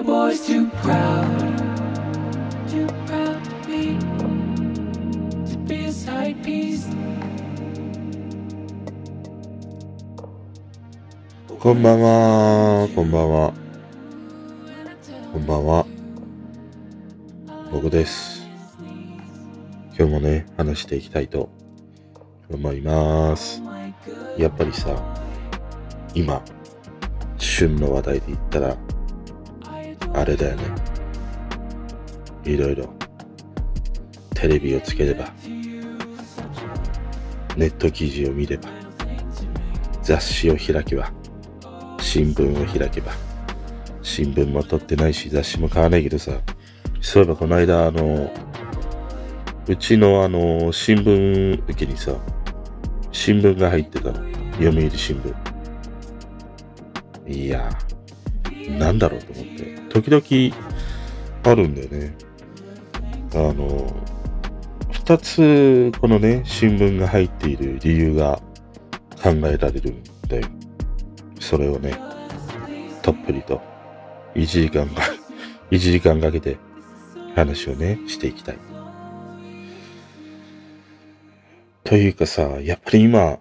the boys too proud, too proud to be, to be a side piece. こんばんは、こんばんは、こんばんは。僕です。今日もね、話していきたいと思います。やっぱりさ、今、旬の話題で言ったら、あれだよね。いろいろ、テレビをつければ、ネット記事を見れば、雑誌を開けば、新聞を開けば、新聞も取ってないし、雑誌も買わないけどさ、そういえばこの間、あの、うちのあの、新聞受けにさ、新聞が入ってたの。読売新聞。いや、なんだろうと思って。時々あるんだよね。あの、二つこのね、新聞が入っている理由が考えられるんだよ。それをね、たっぷりと、1時間か、1時間かけて話をね、していきたい。というかさ、やっぱり今、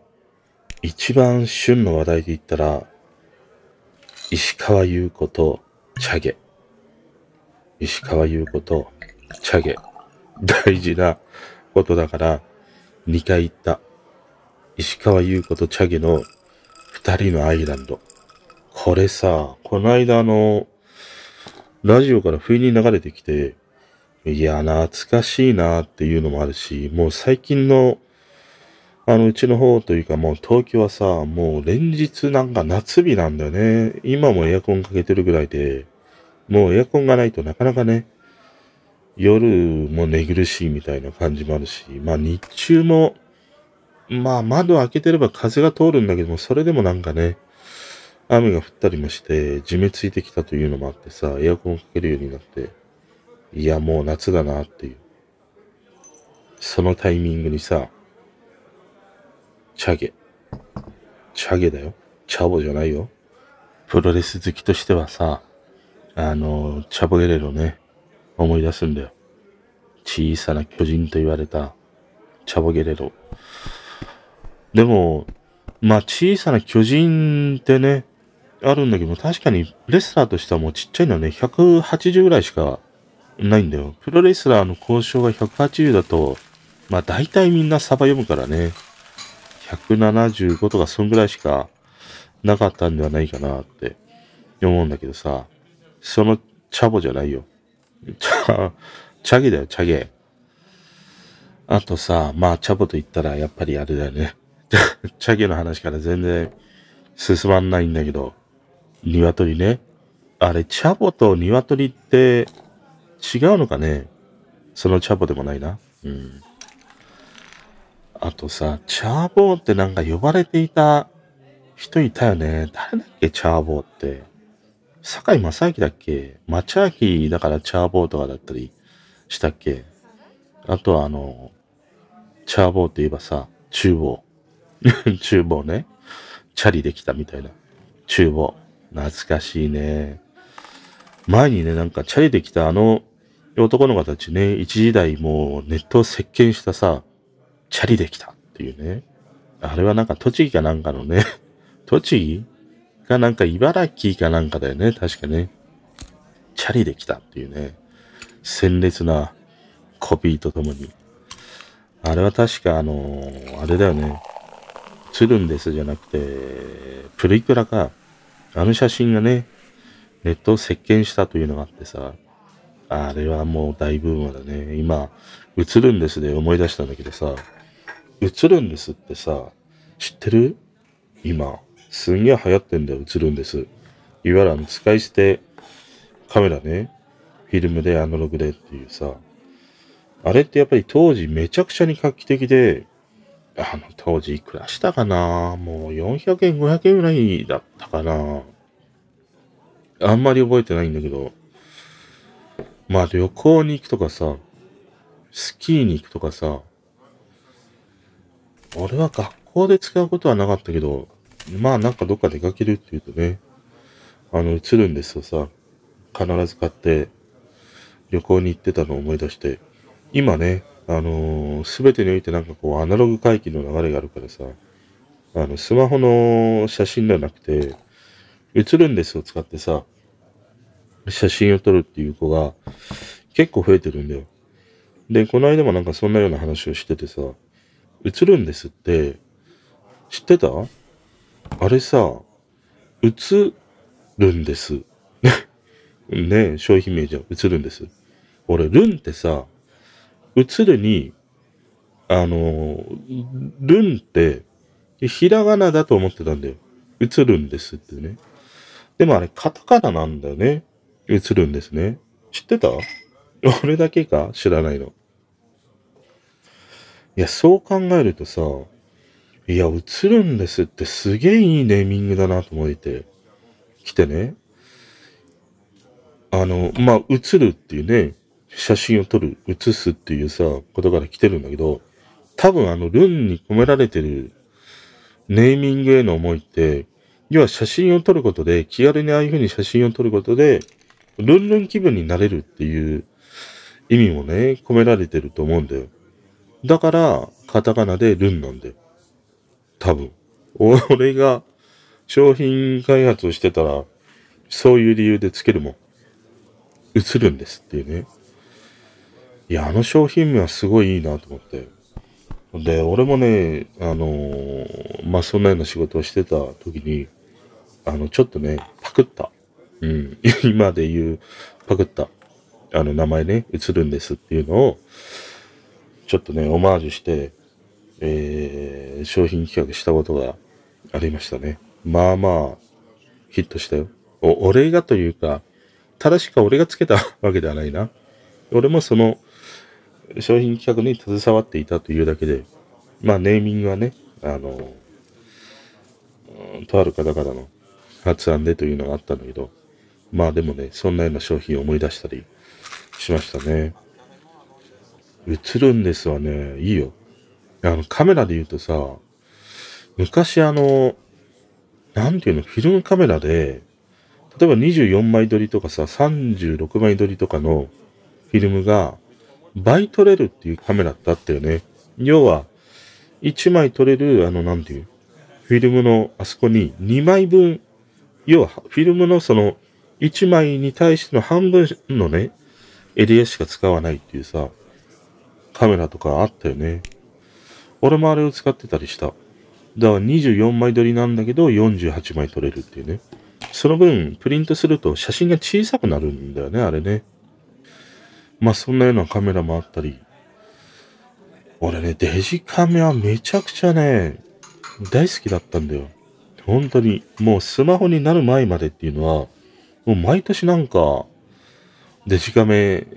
一番旬の話題で言ったら、石川優子とチャゲ。石川優子とチャゲ。大事なことだから、2回言った。石川優子とチャゲの二人のアイランド。これさ、この間あの、ラジオから不意に流れてきて、いや、懐かしいなっていうのもあるし、もう最近の、あの、うちの方というかもう東京はさ、もう連日なんか夏日なんだよね。今もエアコンかけてるぐらいで、もうエアコンがないとなかなかね、夜も寝苦しいみたいな感じもあるし、まあ日中も、まあ窓開けてれば風が通るんだけども、それでもなんかね、雨が降ったりもして、地めついてきたというのもあってさ、エアコンかけるようになって、いやもう夏だなっていう。そのタイミングにさ、チャゲ。チャゲだよ。チャボじゃないよ。プロレス好きとしてはさ、あの、チャボゲレロね、思い出すんだよ。小さな巨人と言われた、チャボゲレロ。でも、まあ小さな巨人ってね、あるんだけど、確かにレスラーとしてはもうちっちゃいのはね、180ぐらいしかないんだよ。プロレスラーの交渉が180だと、まあ大体みんなサバ読むからね、175とかそんぐらいしかなかったんではないかなって思うんだけどさ、そのチャボじゃないよ。チャ、チャゲだよ、チャゲ。あとさ、まあチャボと言ったらやっぱりあれだよね。チャゲの話から全然進まんないんだけど、鶏ね。あれ、チャボと鶏って違うのかね？そのチャボでもないな。うん。あとさ、チャーボーってなんか呼ばれていた人いたよね。誰だっけ、チャーボーって。坂井正明だっけ？町明だからチャーボーとかだったりしたっけ？あとはあの、チャーボーって言えばさ、厨房。厨房ね。チャリできたみたいな。厨房。懐かしいね。前にね、なんかチャリできたあの男の子たちね、一時代もうネットを席巻したさ、チャリできたっていうね。あれはなんか栃木かなんかのね、栃木かなんか茨城かなんかだよね、確かね。チャリできたっていうね。鮮烈なコピーとともに。あれは確かあのあれだよね。つるんですじゃなくて、プリクラか。あの写真がね、ネットを席巻したというのがあってさ、あれはもう大ブームだね。今、映るんですで思い出したんだけどさ、映るんですってさ、知ってる？今、すんげえ流行ってんだよ、映るんです。いわゆるあの、使い捨て。カメラね、フィルムでアナログでっていうさ、あれってやっぱり当時めちゃくちゃに画期的で、あの当時いくらしたかな。もう400円、500円ぐらいだったかな。あんまり覚えてないんだけど、まあ旅行に行くとかさ、スキーに行くとかさ、俺は学校で使うことはなかったけど、まあなんかどっか出かけるって言うとね、あの映るんですよさ、必ず買って旅行に行ってたのを思い出して、今ね、あのす、べてにおいてなんかこうアナログ回帰の流れがあるからさ、あの、スマホの写真ではなくて、映るんですを使ってさ、写真を撮るっていう子が結構増えてるんだよ。で、この間もなんかそんなような話をしててさ、映るんですって、知ってた？あれさ、映るんです。ね商品名じゃ。映るんです。俺、ルンってさ、映るに、あの、ルンって、ひらがなだと思ってたんだよ。映るんですってね。でもあれ、カタカナなんだよね。映るんですね。知ってた？俺だけか？知らないの。いや、そう考えるとさ、いや、映るんですってすげえいいネーミングだなと思って、来てね。あの、まあ、映るっていうね、写真を撮る、写すっていうさ、ことから来てるんだけど、多分あの、ルンに込められてるネーミングへの思いって、要は写真を撮ることで、気軽にああいう風に写真を撮ることで、ルンルン気分になれるっていう意味もね、込められてると思うんだよ。だから、カタカナでルンなんだよ。多分。俺が商品開発をしてたら、そういう理由でつけるもん。映るんですっていうね。いや、あの商品名はすごいいいなと思って。で、俺もね、あのーまあ、そんなような仕事をしてた時に、あの、ちょっとね、パクった。うん。今で言う、パクった。あの、名前ね、映るんですっていうのを、ちょっとね、オマージュして、えー、商品企画したことがありましたね。まあまあ、ヒットしたよ。お、俺がというか、正しくは俺がつけたわけではないな。俺もその、商品企画に携わっていたというだけで、まあネーミングはね、あの、とある方々の発案でというのがあったんだけど、まあでもね、そんなような商品を思い出したりしましたね。映るんですわね、いいよ。あの、カメラで言うとさ、昔あの、なんていうの、フィルムカメラで、例えば24枚撮りとかさ、36枚撮りとかのフィルムが倍撮れるっていうカメラってあったよね。要は、1枚撮れる、あの、なんていう、フィルムのあそこに2枚分、要は、フィルムのその、1枚に対しての半分のね、エリアしか使わないっていうさ、カメラとかあったよね。俺もあれを使ってたりした。だから24枚撮りなんだけど48枚撮れるっていうね。その分、プリントすると写真が小さくなるんだよね、あれね。まあそんなようなカメラもあったり。俺ね、デジカメはめちゃくちゃね、大好きだったんだよ。本当に。もうスマホになる前までっていうのは、もう毎年なんか、デジカメ、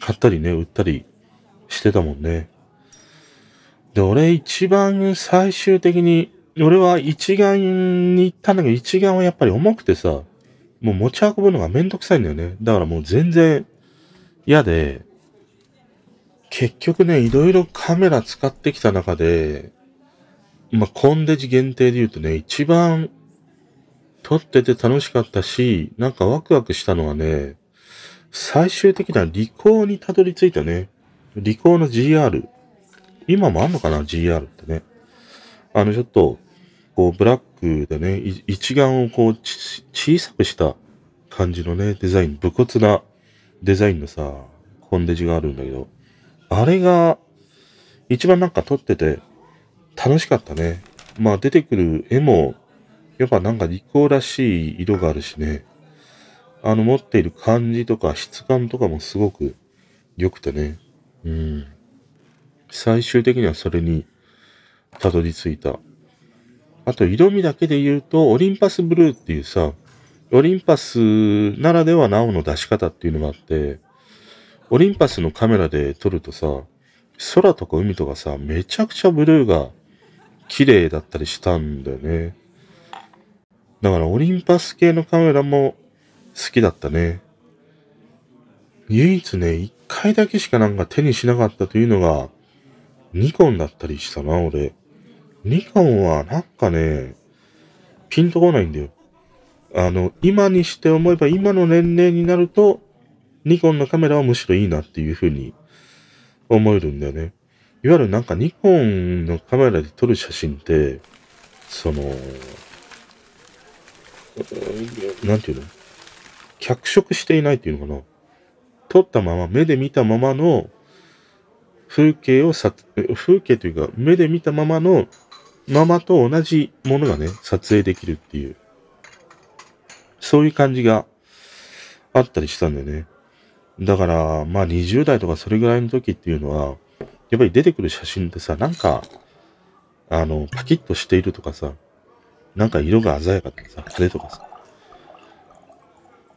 買ったりね、売ったりしてたもんね。で、俺一番最終的に、俺は一眼に行ったんだけど、一眼はやっぱり重くてさ、もう持ち運ぶのがめんどくさいんだよね。だからもう全然嫌で、結局ね、いろいろカメラ使ってきた中で、まあ、コンデジ限定で言うとね、一番撮ってて楽しかったし、なんかワクワクしたのはね、最終的にはリコーにたどり着いたね。リコーの GR。今もあんのかな ?GR ってね。あの、ちょっと、こう、ブラックでね、一眼をこう、小さくした感じのね、デザイン、武骨なデザインのさ、コンデジがあるんだけど、あれが、一番なんか撮ってて、楽しかったね。まあ、出てくる絵も、やっぱなんかリコーらしい色があるしね。あの、持っている感じとか質感とかもすごく良くてね。うん。最終的にはそれにたどり着いた。あと、色味だけで言うと、オリンパスブルーっていうさ、オリンパスならではの青の出し方っていうのがあって、オリンパスのカメラで撮るとさ、空とか海とかさ、めちゃくちゃブルーが綺麗だったりしたんだよね。だからオリンパス系のカメラも好きだったね。唯一ね、一回だけしかなんか手にしなかったというのが、ニコンだったりしたな、俺。ニコンはなんかね、ピンとこないんだよ。あの、今にして思えば今の年齢になると、ニコンのカメラはむしろいいなっていうふうに思えるんだよね。いわゆるなんかニコンのカメラで撮る写真って、その、なんていうの？脚色していないっていうのかな？撮ったまま、目で見たままの風景をさ、風景というか、目で見たままの、ままと同じものがね、撮影できるっていう、そういう感じがあったりしたんだよね。だから、まあ20代とかそれぐらいの時っていうのは、やっぱり出てくる写真ってさ、なんか、あの、パキッとしているとかさ、なんか色が鮮やかでさ、派手とかさ、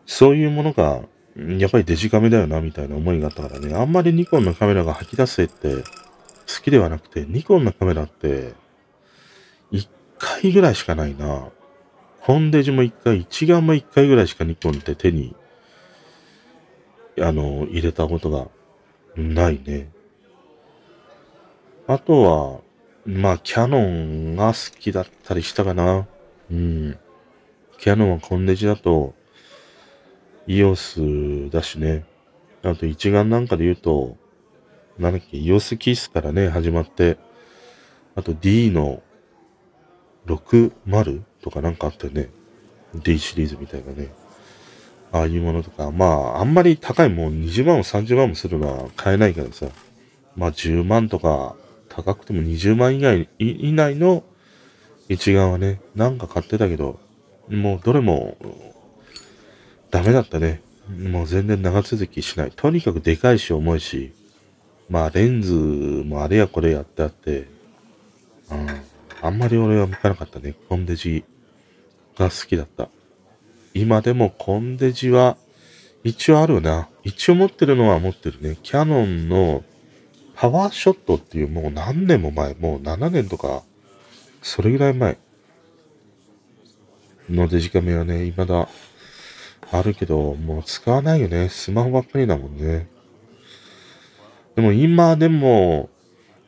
そういうものが、やっぱりデジカメだよな、みたいな思いがあったからね、あんまりニコンのカメラが吐き出せって好きではなくて、ニコンのカメラって、一回ぐらいしかないな。コンデジも一回、一眼も一回ぐらいしかニコンって手に、あの、入れたことがないね。あとは、まあ、キャノンが好きだったりしたかな。うん。キャノンはコンデジだと、EOS だしね。あと一眼なんかで言うと、なんだっけ、EOS キースからね、始まって、あと D の60とかなんかあったよね。D シリーズみたいなね。ああいうものとか、まあ、あんまり高いもん20万も30万もするのは買えないからさ。まあ、10万とか、高くても20万以外、以内の一眼はね、なんか買ってたけど、もうどれも、ダメだったね。もう全然長続きしない。とにかくでかいし重いし、まあレンズもあれやこれやってあって、うん、あんまり俺は向かなかったね。コンデジが好きだった。今でもコンデジは一応あるな。一応持ってるのは持ってるね。キャノンのパワーショットっていうもう何年も前、もう7年とか、それぐらい前のデジカメはね、未だあるけど、もう使わないよね。スマホばっかりだもんね。でも今でも、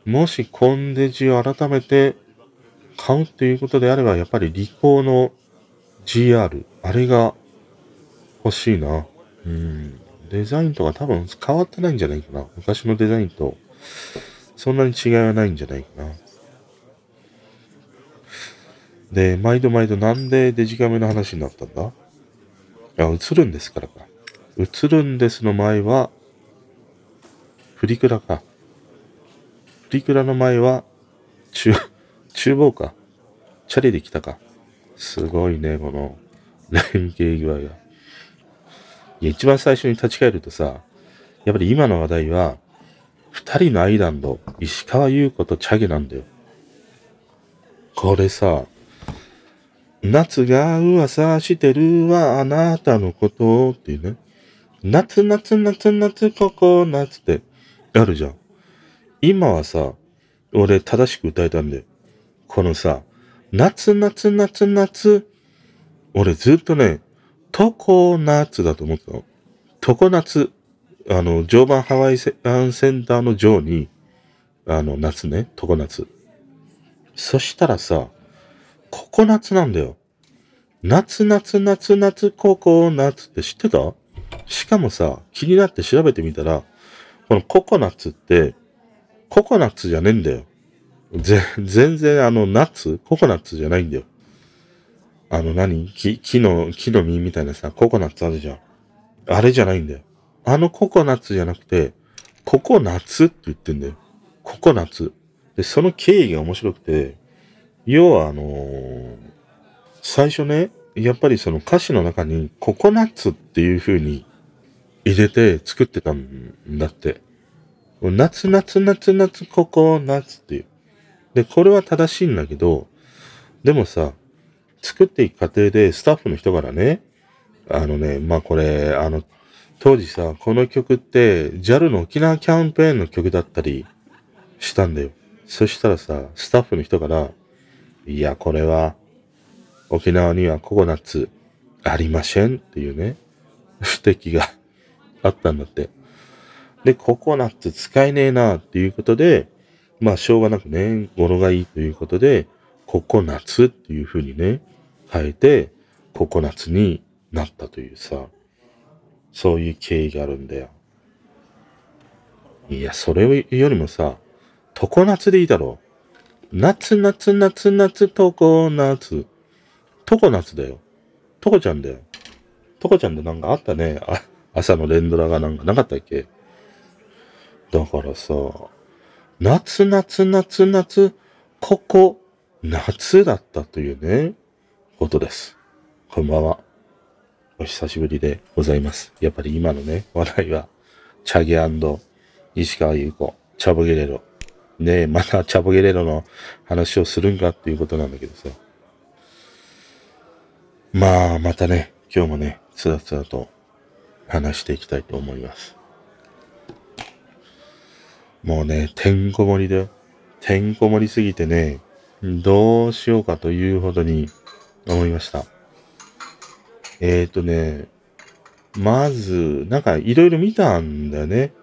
もしコンデジを改めて買うっていうことであれば、やっぱりリコーの GR、あれが欲しいな。うん。デザインとか多分変わってないんじゃないかな。昔のデザインと、そんなに違いはないんじゃないかな。で、毎度毎度なんでデジカメの話になったんだ？あ、映るんですからか。映るんですの前は、プリクラか。プリクラの前は、中、厨房か。チャリで来たか。すごいね、この、連携具合が。いや、一番最初に立ち返るとさ、やっぱり今の話題は、二人のアイランド、石川優子とチャゲなんだよ。これさ、夏が噂してるわ、あなたのことっていうね。夏夏夏夏ここ夏ってあるじゃん。今はさ、俺正しく歌えたんで、このさ、夏夏夏夏、俺ずっとね、トコナッツだと思ったの。トコナツ。あの、常磐ハワイセンセンターの上に、あの、夏ね、トコナツ。そしたらさ、ココナッツなんだよ。夏夏夏夏ココナッツって知ってた？しかもさ、気になって調べてみたら、このココナッツって、ココナッツじゃねえんだよ。ぜ、全然あの、ナッツ？ココナッツじゃないんだよ。あの何？木、木の、木の実みたいなさ、ココナッツあるじゃん。あれじゃないんだよ。あのココナッツじゃなくて、ココナッツって言ってんだよ。ココナッツ。で、その経緯が面白くて、要はあのー最初ね、やっぱりその歌詞の中にココナッツっていう風に入れて作ってたんだって。夏夏夏夏ココナッツっていう。で、これは正しいんだけど、でもさ、作っていく過程でスタッフの人からね、あのね、まあこれ、あの、当時さ、この曲って JAL の沖縄キャンペーンの曲だったりしたんだよ。そしたらさ、スタッフの人から、いや、これは、沖縄にはココナッツありませんっていうね、指摘があったんだって。で、ココナッツ使えねえなっていうことで、まあ、しょうがなくね、語呂がいいということで、ココナッツっていう風にね、変えて、ココナッツになったというさ、そういう経緯があるんだよ。いや、それよりもさ、常夏でいいだろう。夏夏夏夏常夏。常夏だよ。トコちゃんだよ。トコちゃんでなんかあったね。あ朝の連ドラがなんかなかったっけ？だからさ、夏夏夏夏、ここ、夏だったというね、ことです。こんばんは。お久しぶりでございます。やっぱり今のね、話題は、チャゲ石川優子、チャボゲレロ。ねえ、またチャボゲレロの話をするんかっていうことなんだけどさ。まあ、またね、今日もね、つらつらと話していきたいと思います。もうね、てんこ盛りで、てんこ盛りすぎてね、どうしようかというほどに思いました。えーとね、まず、なんかいろいろ見たんだよね。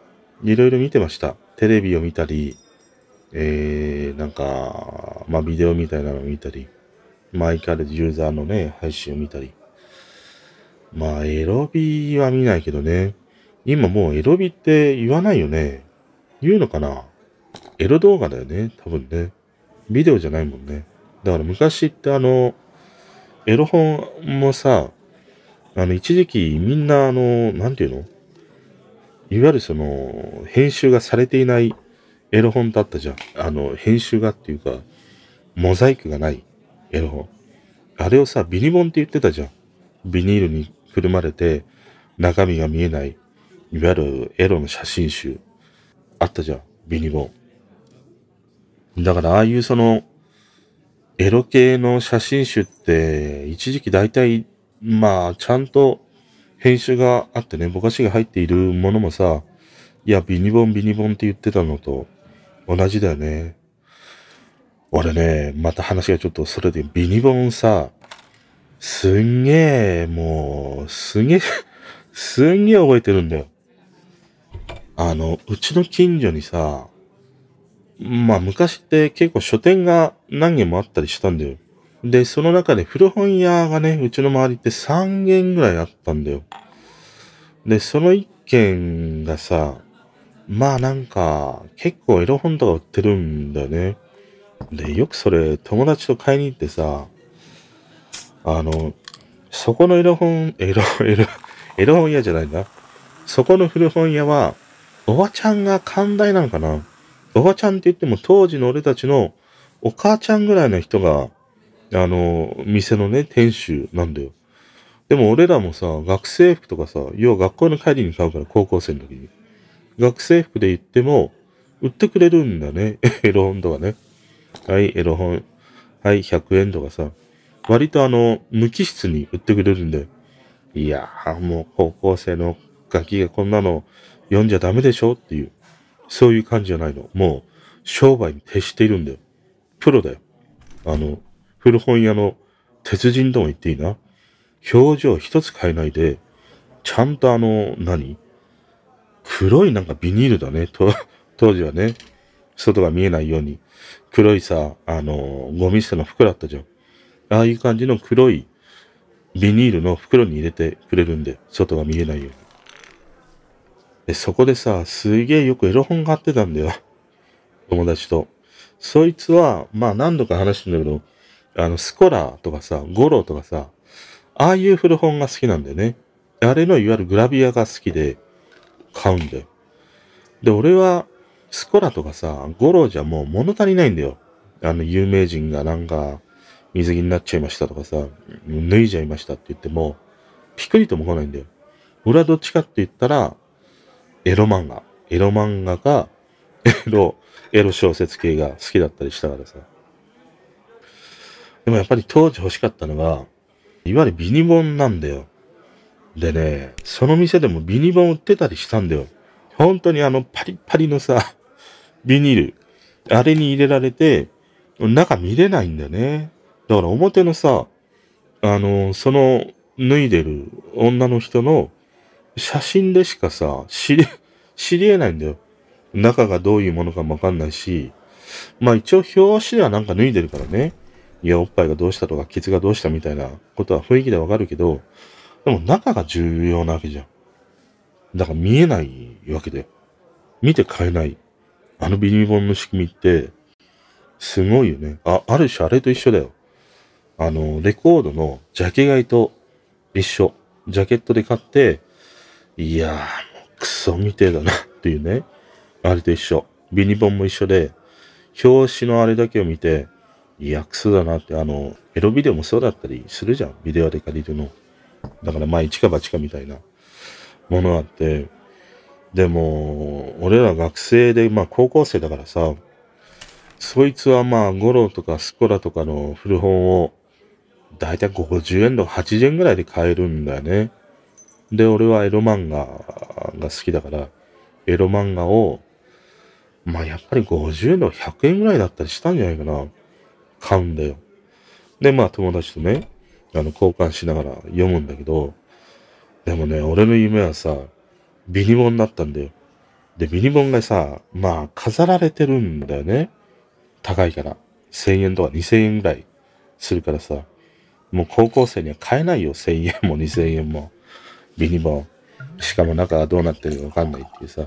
いろいろ見てました。テレビを見たり、えー、なんか、まあビデオみたいなのを見たり、マイカルユーザーのね、配信を見たり。まあ、エロビは見ないけどね。今もうエロビって言わないよね。言うのかな？エロ動画だよね。多分ね。ビデオじゃないもんね。だから昔ってあの、エロ本もさ、あの、一時期みんなあの、なんていうの？いわゆるその、編集がされていないエロ本だったじゃん。あの、編集がっていうか、モザイクがないエロ本。あれをさ、ビニボンって言ってたじゃん。ビニールにくるまれて、中身が見えない、いわゆるエロの写真集。あったじゃん。ビニボン。だからああいうその、エロ系の写真集って、一時期大体、まあ、ちゃんと編集があってね、ぼかしが入っているものもさ、いや、ビニボンビニボンって言ってたのと同じだよね。俺ね、また話がちょっとそれで、ビニボンさ、すんげえ、もう、すげえすんげえ覚えてるんだよ。あの、うちの近所にさ、まあ昔って結構書店が何軒もあったりしたんだよ。で、その中で古本屋がね、うちの周りって3軒ぐらいあったんだよ。で、その1軒がさ、まあなんか、結構エロ本とか売ってるんだよね。で、よくそれ友達と買いに行ってさ、あの、そこのエロ本、エロ、エロ、エロ本屋じゃないんだ。そこの古本屋は、おばちゃんが寛大なのかなおばちゃんって言っても当時の俺たちのお母ちゃんぐらいの人が、あの、店のね、店主なんだよ。でも俺らもさ、学生服とかさ、要は学校の帰りに買うから、高校生の時に。学生服で行っても、売ってくれるんだね。エロ本とかね。はい、エロ本。はい、100円とかさ。割とあの、無機質に売ってくれるんで。いやー、もう高校生のガキがこんなの読んじゃダメでしょっていう、そういう感じじゃないの。もう、商売に徹しているんだよ。プロだよ。あの、古本屋の鉄人とも言っていいな。表情一つ変えないで、ちゃんとあの、何？黒いなんかビニールだね。と、当時はね、外が見えないように、黒いさ、あの、ゴミ捨ての袋あったじゃん。ああいう感じの黒いビニールの袋に入れてくれるんで、外が見えないように。で、そこでさ、すげえよくエロ本買ってたんだよ。友達と。そいつは、まあ何度か話してんだけど、あの、スコラーとかさ、ゴローとかさ、ああいう古本が好きなんだよね。あれのいわゆるグラビアが好きで買うんだよ。で、俺は、スコラとかさ、ゴロじゃもう物足りないんだよ。あの、有名人がなんか、水着になっちゃいましたとかさ、脱いじゃいましたって言っても、ピクリとも来ないんだよ。俺はどっちかって言ったら、エロ漫画。エロ漫画が、エロ、エロ小説系が好きだったりしたからさ。でもやっぱり当時欲しかったのが、いわゆるビニボンなんだよ。でね、その店でもビニボン売ってたりしたんだよ。本当にあのパリパリのさ、ビニール。あれに入れられて、中見れないんだよね。だから表のさ、あの、その脱いでる女の人の写真でしかさ、知り、知り得ないんだよ。中がどういうものかもわかんないし、まあ一応表紙ではなんか脱いでるからね。いや、おっぱいがどうしたとか、ケツがどうしたみたいなことは雰囲気でわかるけど、でも中が重要なわけじゃん。だから見えないわけで。見て買えない。あのビニボンの仕組みって、すごいよね。あ、ある種あれと一緒だよ。あの、レコードのジャケ買いと一緒。ジャケットで買って、いやー、もうクソみてえだなっていうね。あれと一緒。ビニボンも一緒で、表紙のあれだけを見て、いや、クソだなって、あの、エロビデオもそうだったりするじゃん。ビデオで借りるの。だからまあ一か八かみたいなものあって、でも、俺ら学生で、まあ高校生だからさ、そいつはまあ、ゴロとかスコラとかの古本を、だいたい50円とか80円ぐらいで買えるんだよね。で、俺はエロ漫画が好きだから、エロ漫画を、まあやっぱり50円とか100円ぐらいだったりしたんじゃないかな。買うんだよ。で、まあ友達とね、あの、交換しながら読むんだけど、でもね、俺の夢はさ、ビニボンだったんだよ。で、ビニボンがさ、まあ、飾られてるんだよね。高いから。1000円とか2000円ぐらいするからさ。もう高校生には買えないよ。1000円も2000円も。ビニボン。しかも中がどうなってるかわかんないっていうさ。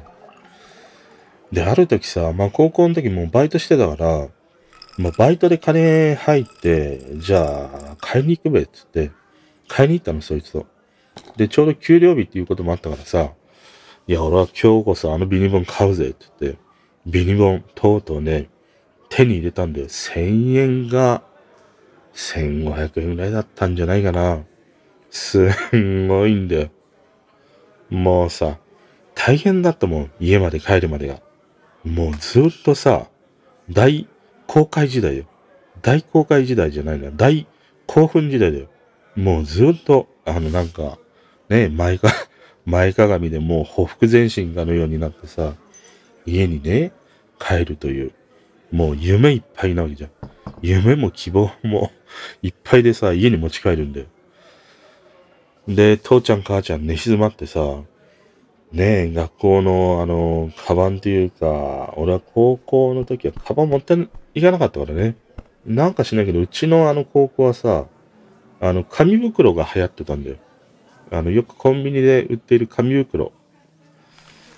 で、ある時さ、まあ高校の時もバイトしてたから、まあバイトで金入って、じゃあ買いに行くべつって、買いに行ったの、そいつと。で、ちょうど給料日っていうこともあったからさ、いや、俺は今日こそあのビニボン買うぜって言って、ビニボン、とうとうね、手に入れたんだよ。1000円が、1500円ぐらいだったんじゃないかな。すんごいんだよ。もうさ、大変だったもん。家まで帰るまでが。もうずっとさ、大公開時代よ。大公開時代じゃないな。大興奮時代だよ。もうずっと、あのなんか、ね、前か、前かがみでもうほふ前進かのようになってさ、家にね、帰るという。もう夢いっぱいなわけじゃん。夢も希望も いっぱいでさ、家に持ち帰るんだよ。で、父ちゃん母ちゃん寝静まってさ、ねえ、学校のあの、カバンっていうか、俺は高校の時はカバン持っていかなかったからね。なんかしないけど、うちのあの高校はさ、あの、紙袋が流行ってたんだよ。あの、よくコンビニで売っている紙袋。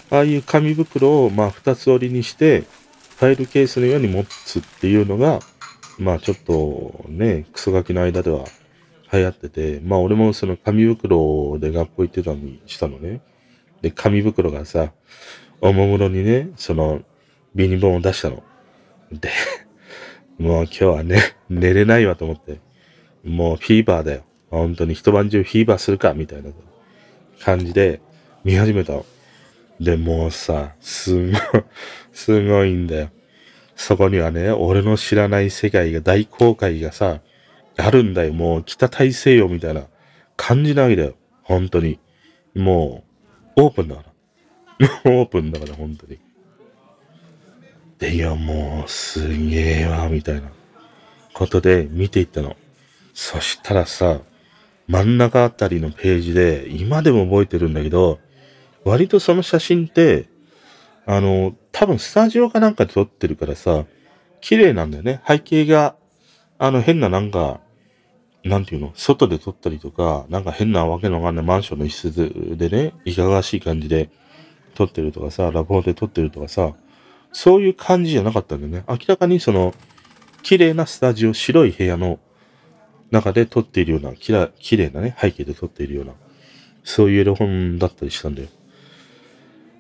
ああいう紙袋を、まあ、二つ折りにして、ファイルケースのように持つっていうのが、まあちょっとね、クソガキの間では流行ってて、まあ俺もその紙袋で学校行ってたのにしたのね。で、紙袋がさ、おもむろにね、その、ビニボンを出したの。で、もう今日はね、寝れないわと思って。もうフィーバーだよ。本当に一晩中フィーバーするかみたいな感じで見始めたの。で、もうさ、すごい、すごいんだよ。そこにはね、俺の知らない世界が大公開がさ、あるんだよ。もう北大西洋みたいな感じなわけだよ。本当に。もう、オープンだから。オープンだから、本当に。で、いや、もう、すげえわ、みたいなことで見ていったの。そしたらさ、真ん中あたりのページで、今でも覚えてるんだけど、割とその写真って、あの、多分スタジオかなんかで撮ってるからさ、綺麗なんだよね。背景が、あの変ななんか、なんていうの？外で撮ったりとか、なんか変なわけのわかんないマンションの一室でね、いかがわしい感じで撮ってるとかさ、ラボで撮ってるとかさ、そういう感じじゃなかったんだよね。明らかにその、綺麗なスタジオ、白い部屋の中で撮っているような、きら綺麗なね、背景で撮っているような、そういうエロ本だったりしたんだよ。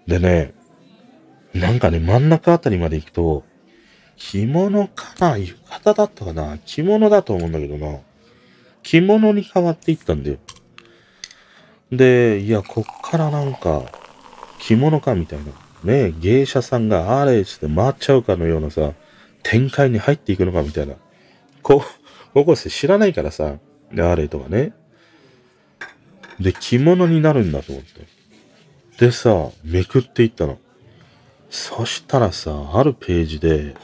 でね、なんかね、真ん中あたりまで行くと、着物かな浴衣だったかな着物だと思うんだけどな。着物に変わっていったんだよ。で、いや、こっからなんか、着物かみたいな。ね芸者さんがあれって回っちゃうかのようなさ、展開に入っていくのかみたいな。こ、高校生知らないからさ、あれとかね。で、着物になるんだと思って。でさ、めくっていったの。そしたらさ、あるページで、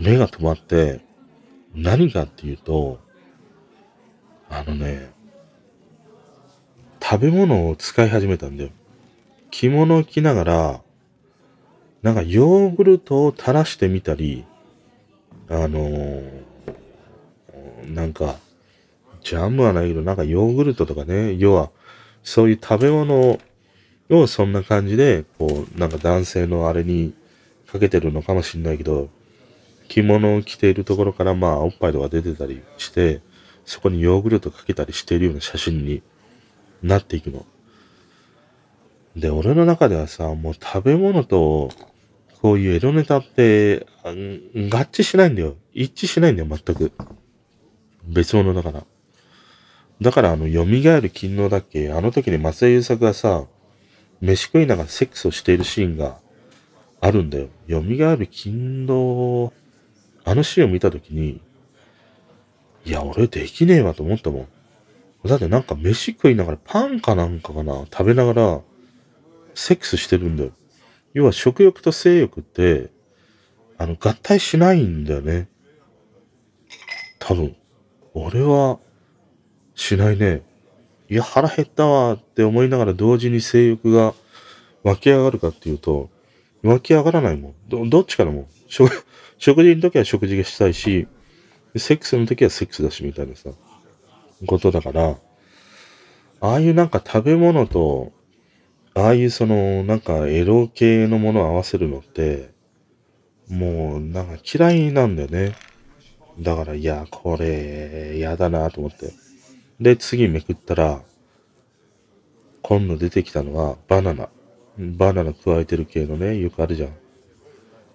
目が止まって、何かっていうと、あのね、食べ物を使い始めたんだよ。着物を着ながら、なんかヨーグルトを垂らしてみたり、あのー、なんか、ジャムはないけど、なんかヨーグルトとかね、要は、そういう食べ物をそんな感じで、こう、なんか男性のあれにかけてるのかもしんないけど、着物を着ているところからまあおっぱいとか出てたりして、そこにヨーグルトかけたりしているような写真になっていくの。で、俺の中ではさ、もう食べ物と、こういうエロネタって、合致しないんだよ。一致しないんだよ、全く。別物だから。だからあの、蘇る勤労だっけ？あの時に松江優作がさ、飯食いながらセックスをしているシーンがあるんだよ。蘇る勤労、あのシーンを見た時に、いや、俺できねえわと思ったもん。だってなんか飯食いながらパンかなんかかな？食べながらセックスしてるんだよ。要は食欲と性欲って、あの、合体しないんだよね。多分。俺は、しないね。いや、腹減ったわって思いながら同時に性欲が湧き上がるかっていうと、湧き上がらないもん。ど、どっちからも。食、食事の時は食事がしたいし、セックスの時はセックスだし、みたいなさ、ことだから、ああいうなんか食べ物と、ああいうその、なんかエロ系のものを合わせるのって、もうなんか嫌いなんだよね。だから、いや、これ、嫌だなと思って。で、次めくったら、今度出てきたのはバナナ。バナナ加えてる系のね、よくあるじゃん。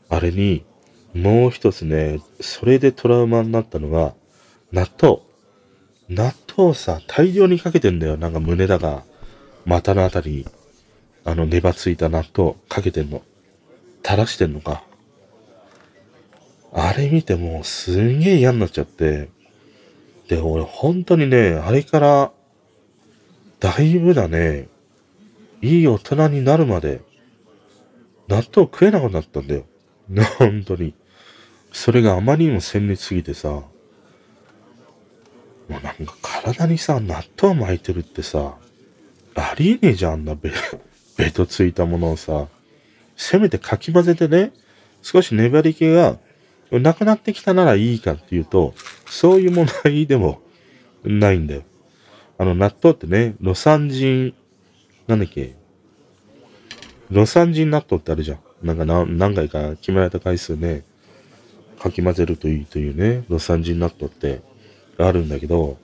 あれに、もう一つね、それでトラウマになったのが、納豆。納豆さ、大量にかけてんだよ。なんか胸だが、股のあたりに。あの、ネバついた納豆かけてんの。垂らしてんのか。あれ見てもうすんげえ嫌になっちゃって。で、俺本当にね、あれから、だいぶだね、いい大人になるまで、納豆食えなくなったんだよ。本当に。それがあまりにも鮮烈すぎてさ、もうなんか体にさ、納豆巻いてるってさ、ありえねえじゃん、あんなベ、ベトついたものをさ、せめてかき混ぜてね、少し粘り気がなくなってきたならいいかっていうと、そういう問題でもないんだよ。あの、納豆ってね、ロサンジン、なんだっけ、ロサンジン納豆ってあるじゃん。なんか何何回か決められた回数ね、かき混ぜるといいというね、ロサンジン納豆ってあるんだけど、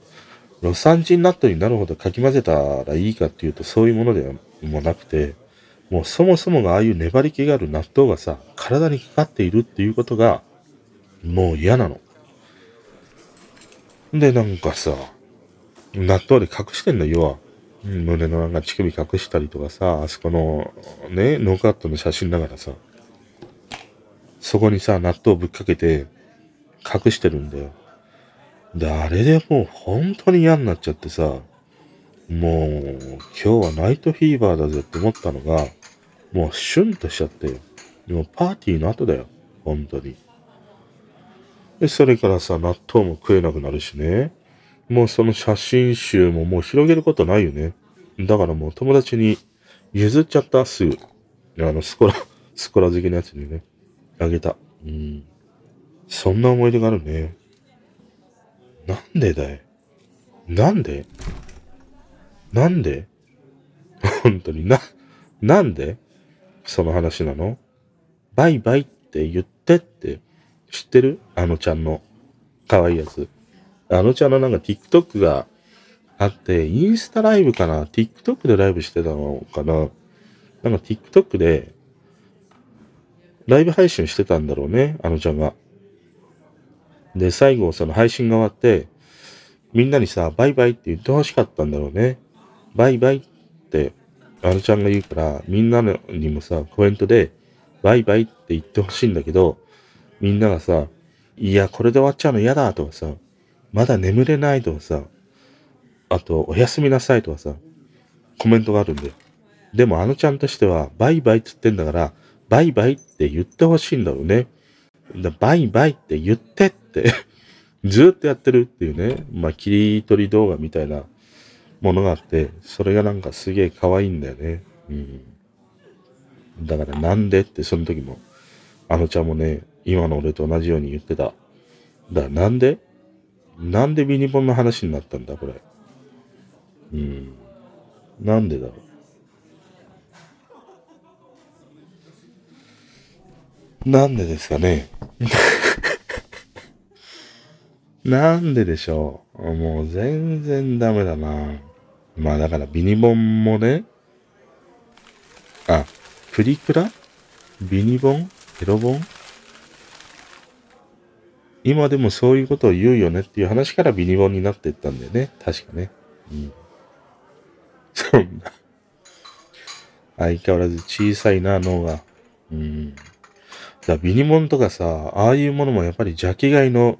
ロサンジン納豆になるほどかき混ぜたらいいかっていうとそういうものではもうなくて、もうそもそもがああいう粘り気がある納豆がさ、体にかかっているっていうことが、もう嫌なの。で、なんかさ、納豆で隠してんの、要は。胸のなんか乳首隠したりとかさ、あそこのね、ノーカットの写真だからさ、そこにさ、納豆ぶっかけて隠してるんだよ。で、あれでもう本当に嫌になっちゃってさ、もう今日はナイトフィーバーだぜって思ったのが、もうシュンとしちゃって、もうパーティーの後だよ。本当に。で、それからさ、納豆も食えなくなるしね。もうその写真集ももう広げることないよね。だからもう友達に譲っちゃった、すぐ。あの、スコラ、スコラ好きのやつにね、あげた。うん。そんな思い出があるね。なんでだい？なんで？なんで？本当に。な、なんで？その話なの？バイバイって言ってって？知ってる？あのちゃんの。可愛いやつ。あのちゃんのなんか TikTok があって、インスタライブかな ?TikTok でライブしてたのかな？なんか TikTok でライブ配信してたんだろうね、あのちゃんが。で、最後その配信が終わって、みんなにさ、バイバイって言ってほしかったんだろうね。バイバイって、あのちゃんが言うから、みんなにもさ、コメントで、バイバイって言ってほしいんだけど、みんながさ、いや、これで終わっちゃうの嫌だとかさ、まだ眠れないとかさ、あと、おやすみなさいとかさ、コメントがあるんだよ。でもあのちゃんとしては、バイバイって言ってんだから、バイバイって言ってほしいんだろうね。だバイバイって言ってって、ずっとやってるっていうね、まあ、切り取り動画みたいなものがあって、それがなんかすげえ可愛いんだよね。うん。だからなんでってその時も、あのちゃんもね、今の俺と同じように言ってた。だからなんで？なんでビニボンの話になったんだ、これ。うん。なんでだろう。なんでですかね。なんででしょう。もう全然ダメだな。まあだからビニボンもね。あ、プリクラ？ビニボン？エロボン？今でもそういうことを言うよねっていう話からビニボンになっていったんだよね。確かね。うん。そんな。相変わらず小さいな、脳が。うん。だビニモンとかさ、ああいうものもやっぱり邪気買いの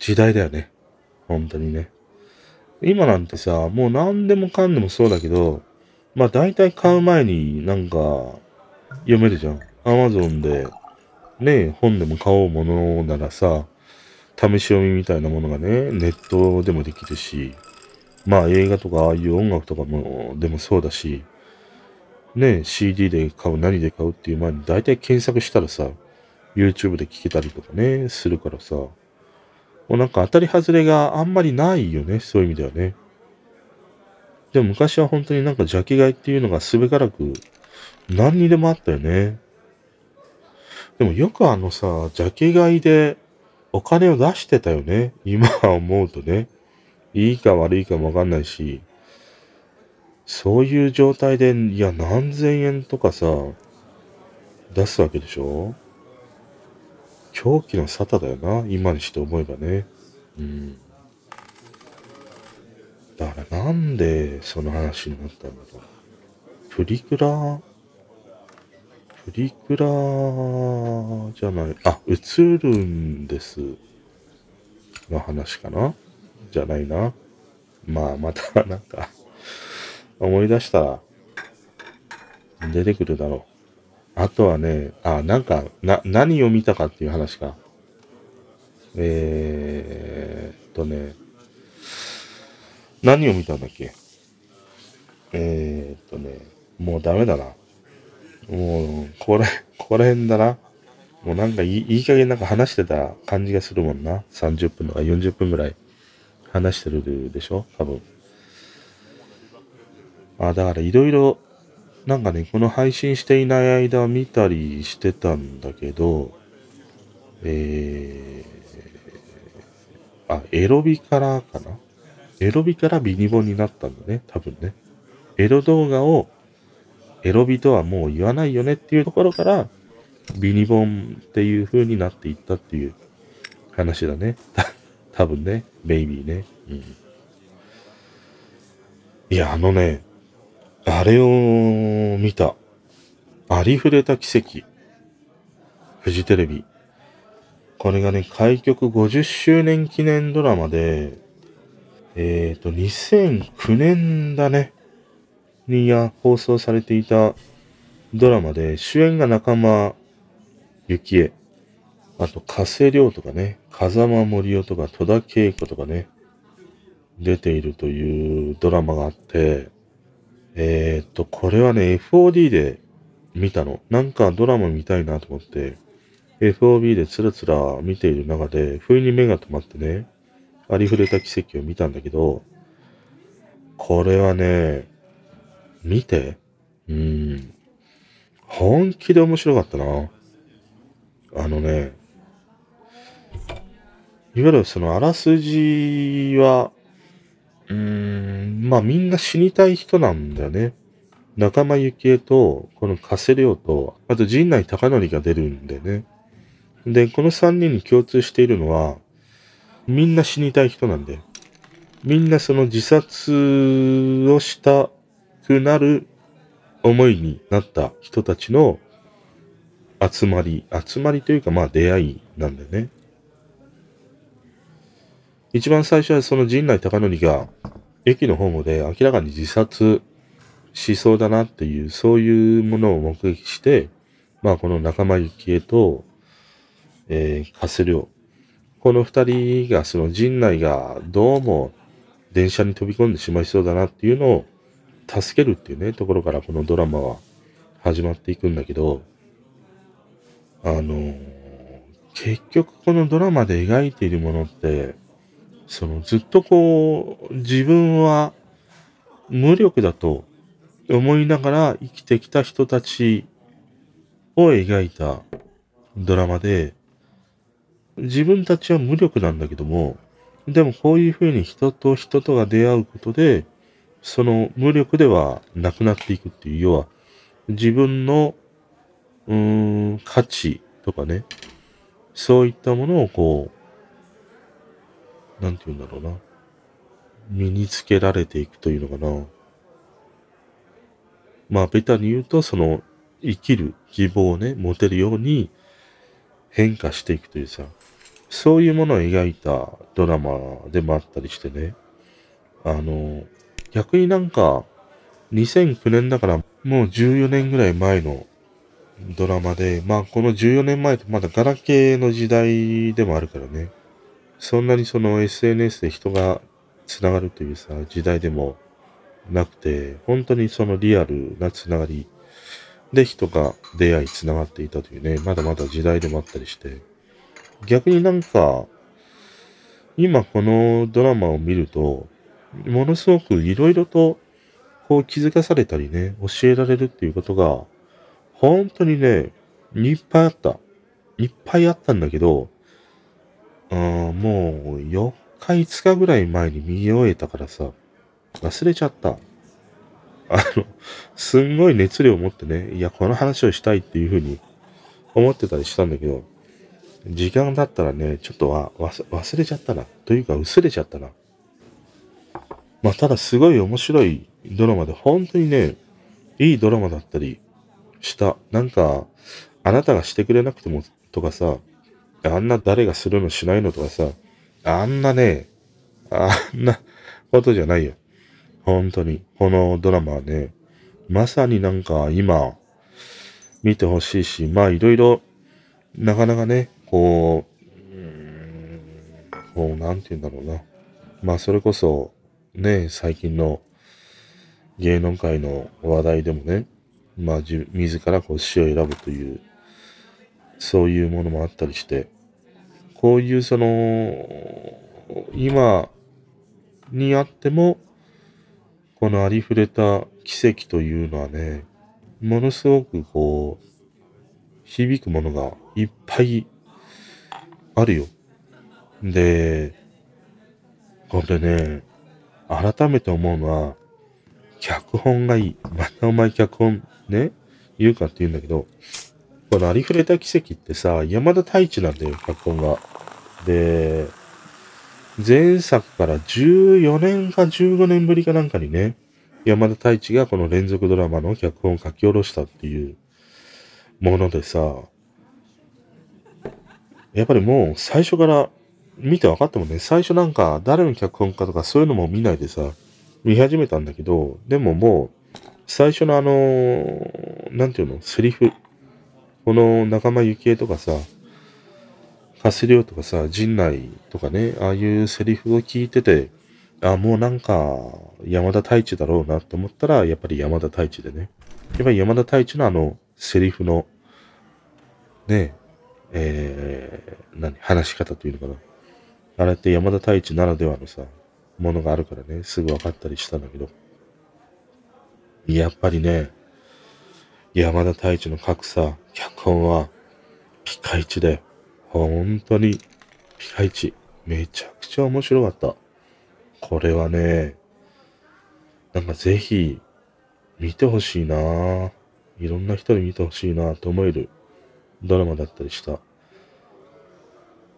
時代だよね。本当にね。今なんてさ、もう何でもかんでもそうだけど、まあ大体買う前になんか読めるじゃん。アマゾンで、ね、本でも買おうものならさ、試し読みみたいなものがね、ネットでもできるし、まあ映画とかああいう音楽とかも、でもそうだし、ね、CD で買う、何で買うっていう前に大体検索したらさ、YouTube で聞けたりとかね、するからさ、もうなんか当たり外れがあんまりないよね、そういう意味ではね。でも昔は本当になんか邪気買いっていうのがすべからく何にでもあったよね。でもよくあのさ、邪気買いでお金を出してたよね。今思うとね。いいか悪いかもわかんないし、そういう状態で、いや、何千円とかさ、出すわけでしょ狂気の沙汰だよな。今にして思えばね。うん。だからなんでその話になったんだろう。プリクラ、プリクラじゃない、あ、映るんです。の話かな？じゃないな。まあ、またなんか、思い出したら、出てくるだろう。あとはね、あ、なんか、な、何を見たかっていう話か。えーとね、何を見たんだっけ？えーとね、もうダメだな。もう、これ、ここら辺だな。もうなんかいいいい加減なんか話してた感じがするもんな。30分とか40分ぐらい話してるでしょ？多分。あ、だからいろいろ、なんかね、この配信していない間見たりしてたんだけど、えー、あ、エロビからかな？エロビからビニボになったんだね、多分ね。エロ動画をエロビとはもう言わないよねっていうところから、ビニボンっていう風になっていったっていう話だね。多分ね、ベイビーね。うん。いや、あのね、あれを見た。ありふれた奇跡。フジテレビ。これがね、開局50周年記念ドラマで、えっ、ー、と、2009年だね。にや放送されていたドラマで、主演が仲間由紀恵、あと加瀬亮とかね、風間森夫とか戸田恵子とかね、出ているというドラマがあって、えー、っと、これはね、FOD で見たの。なんかドラマ見たいなと思って、FOB でつらつら見ている中で、不意に目が止まってね、ありふれた奇跡を見たんだけど、これはね、見て。うん。本気で面白かったな。あのね、いわゆるそのあらすじは、うーん、まあみんな死にたい人なんだよね。仲間由紀恵と、この加瀬亮と、あと陣内隆則が出るんだよね。で、この三人に共通しているのは、みんな死にたい人なんで。みんなその自殺をしたくなる思いになった人たちの集まり、集まりというかまあ出会いなんだよね。一番最初はその陣内隆則が駅のホームで明らかに自殺しそうだなっていう、そういうものを目撃して、まあこの仲間由紀恵と、えー、加瀬亮。この二人がその陣内がどうも電車に飛び込んでしまいそうだなっていうのを助けるっていうね、ところからこのドラマは始まっていくんだけど、あのー結局このドラマで描いているものって、そのずっとこう、自分は無力だと思いながら生きてきた人たちを描いたドラマで、自分たちは無力なんだけども、でもこういうふうに人と人とが出会うことで、その無力ではなくなっていくっていう、要は自分の、うん、価値とかね、そういったものをこう、なんて言うんだろうな。身につけられていくというのかな。まあ、ベタに言うと、その、生きる希望をね、持てるように変化していくというさ、そういうものを描いたドラマでもあったりしてね。あの、逆になんか、2009年だからもう14年ぐらい前のドラマで、まあこの14年前ってまだガラケーの時代でもあるからね。そんなにその SNS で人が繋がるというさ、時代でもなくて、本当にそのリアルな繋がりで人が出会い繋がっていたというね、まだまだ時代でもあったりして、逆になんか、今このドラマを見ると、ものすごくいろいろとこう気づかされたりね、教えられるっていうことが、本当にね、いっぱいあった。いっぱいあったんだけど、あもう4日5日ぐらい前に見終えたからさ、忘れちゃった。あの、すんごい熱量を持ってね、いや、この話をしたいっていうふうに思ってたりしたんだけど、時間だったらね、ちょっとは忘れちゃったな。というか、薄れちゃったな。まあ、ただすごい面白いドラマで、本当にね、いいドラマだったりした。なんか、あなたがしてくれなくてもとかさ、あんな誰がするのしないのとかさ、あんなね、あんなことじゃないよ。本当に。このドラマはね、まさになんか今、見てほしいし、まあいろいろ、なかなかね、こう、うんこう、なんて言うんだろうな。まあそれこそ、ね、最近の芸能界の話題でもね、まあ自自らこう死を選ぶという、そういうものもあったりして、こういうその、今にあっても、このありふれた奇跡というのはね、ものすごくこう、響くものがいっぱいあるよ。で、これね、改めて思うのは、脚本がいい。またお前脚本ね、言うかって言うんだけど、このありふれた奇跡ってさ、山田太一なんだよ、脚本が。で、前作から14年か15年ぶりかなんかにね、山田太一がこの連続ドラマの脚本を書き下ろしたっていうものでさ、やっぱりもう最初から見て分かったもね。最初なんか誰の脚本かとかそういうのも見ないでさ、見始めたんだけど、でももう最初のあの、なんていうの、セリフ。この仲間由紀恵とかさ、カスリオとかさ、陣内とかね、ああいうセリフを聞いてて、あ、もうなんか、山田太一だろうなと思ったら、やっぱり山田太一でね。やっぱり山田太一のあの、セリフの、ね、えー、何、話し方というのかな。あれって山田太一ならではのさ、ものがあるからね、すぐ分かったりしたんだけど。やっぱりね、山田太一の書くさ、脚本は、ピカイチだよ。本当に、ピカイチ。めちゃくちゃ面白かった。これはね、なんかぜひ、見てほしいなぁいろんな人に見てほしいなぁと思えるドラマだったりした。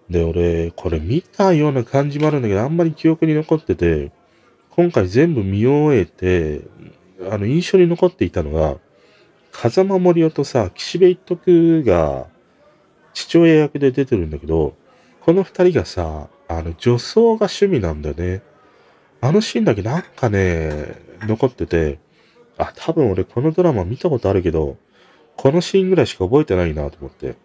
で、俺、これ見たような感じもあるんだけど、あんまり記憶に残ってて、今回全部見終えて、あの、印象に残っていたのが、風間森夫とさ、岸辺一徳が父親役で出てるんだけど、この二人がさ、あの、女装が趣味なんだよね。あのシーンだけなんかね、残ってて、あ、多分俺このドラマ見たことあるけど、このシーンぐらいしか覚えてないなと思って。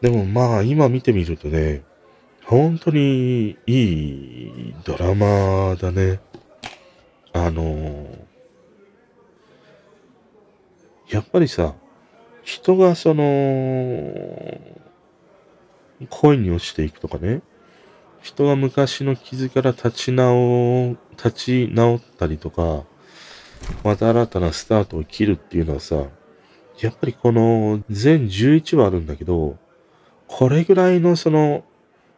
でもまあ今見てみるとね、本当にいいドラマだね。あのやっぱりさ、人がその、恋に落ちていくとかね、人が昔の傷から立ち直、立ち直ったりとか、また新たなスタートを切るっていうのはさ、やっぱりこの全11話あるんだけど、これぐらいのその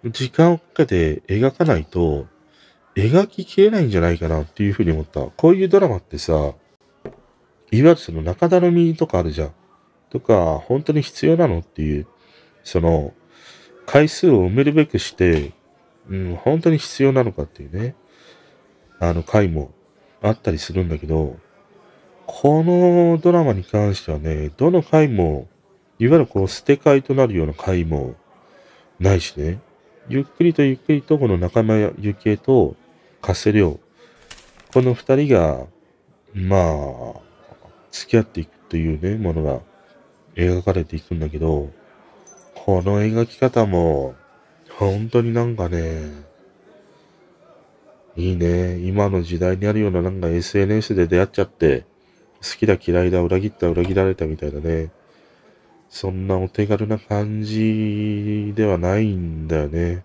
時間をかけて描かないと描ききれないんじゃないかなっていうふうに思った。こういうドラマってさ、いわゆるその中だるみとかあるじゃん。とか、本当に必要なのっていう、その、回数を埋めるべくして、うん、本当に必要なのかっていうね、あの回もあったりするんだけど、このドラマに関してはね、どの回も、いわゆるこう捨て替えとなるような回もないしね、ゆっくりとゆっくりとこの仲間由紀恵と加瀬亮、この二人が、まあ、付き合っていくというね、ものが描かれていくんだけど、この描き方も、本当になんかね、いいね。今の時代にあるようななんか SNS で出会っちゃって、好きだ嫌いだ裏切った裏切られたみたいなね。そんなお手軽な感じではないんだよね。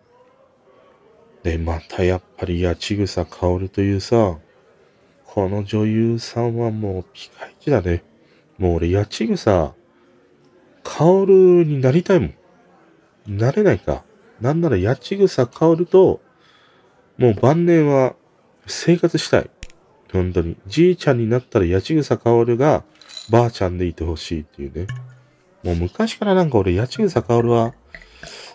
で、またやっぱり八草薫というさ、この女優さんはもうピカイチだね。もう俺八草薫になりたいもん。なれないか。なんなら八草薫と、もう晩年は生活したい。本当に。じいちゃんになったら八草薫がばあちゃんでいてほしいっていうね。もう昔からなんか俺八草薫は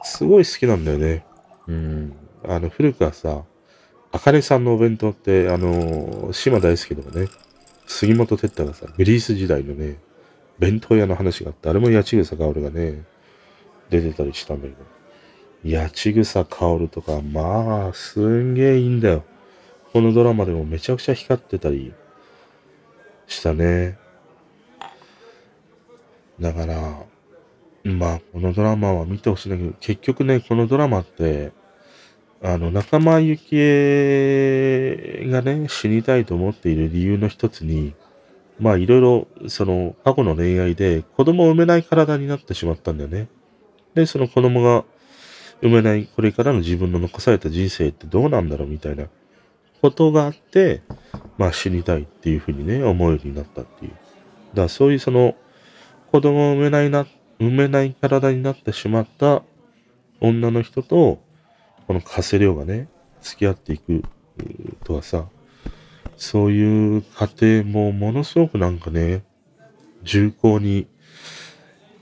すごい好きなんだよね。うん。あの、古くはさ、あかねさんのお弁当って、あのー、島大好きでもね、杉本哲太がさ、グリース時代のね、弁当屋の話があって、あれも八千草薫がね、出てたりしたんだけど、八千草薫とか、まあ、すんげえいいんだよ。このドラマでもめちゃくちゃ光ってたりしたね。だから、まあ、このドラマは見てほしいんだけど、結局ね、このドラマって、あの、仲間由紀恵がね、死にたいと思っている理由の一つに、まあいろいろ、その、過去の恋愛で子供を産めない体になってしまったんだよね。で、その子供が産めない、これからの自分の残された人生ってどうなんだろうみたいなことがあって、まあ死にたいっていうふうにね、思うようになったっていう。だからそういうその、子供を産めないな、産めない体になってしまった女の人と、この加瀬亮がね、付き合っていくとはさ、そういう家庭もものすごくなんかね、重厚に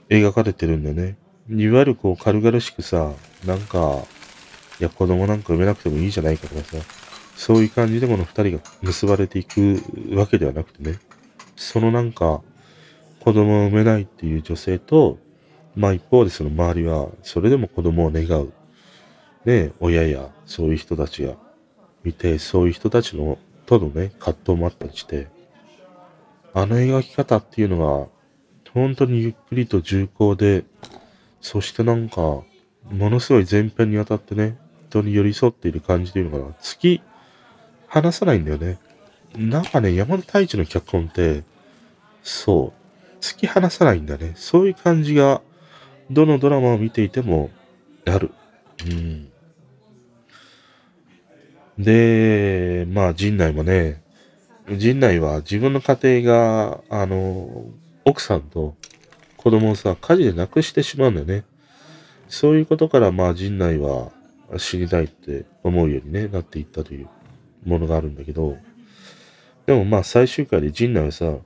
描かれてるんだよね。いわゆるこう軽々しくさ、なんか、いや子供なんか産めなくてもいいじゃないかとかさ、そういう感じでこの二人が結ばれていくわけではなくてね、そのなんか、子供を産めないっていう女性と、まあ一方でその周りは、それでも子供を願う。ね、親やそういう人たちが見て、そういう人たちの、とのね、葛藤もあったりして、あの描き方っていうのが、本当にゆっくりと重厚で、そしてなんか、ものすごい前編にわたってね、人に寄り添っている感じというのかな。突き放さないんだよね。なんかね、山田太一の脚本って、そう、突き放さないんだね。そういう感じが、どのドラマを見ていても、ある。うん。で、まあ、陣内もね、陣内は自分の家庭が、あの、奥さんと子供をさ、火事で亡くしてしまうんだよね。そういうことから、まあ、陣内は死にたいって思うように、ね、なっていったというものがあるんだけど、でもまあ、最終回で陣内はさ、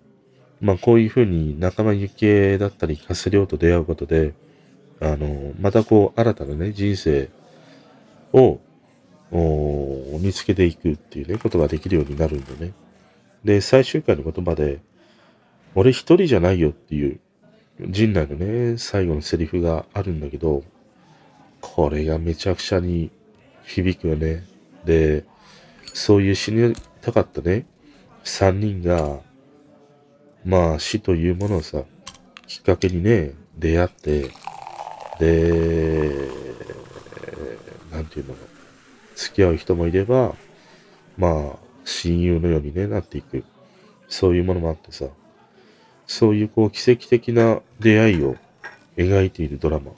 まあ、こういうふうに仲間由紀恵だったり、カスリオと出会うことで、あの、またこう、新たなね、人生を、見つけていくっていうね、ことができるようになるんでね。で、最終回の言葉で、俺一人じゃないよっていう、陣内のね、最後のセリフがあるんだけど、これがめちゃくちゃに響くよね。で、そういう死にたかったね、三人が、まあ死というものをさ、きっかけにね、出会って、で、なんていうの、付き合う人もいれば、まあ、親友のように、ね、なっていく。そういうものもあってさ、そういうこう奇跡的な出会いを描いているドラマ。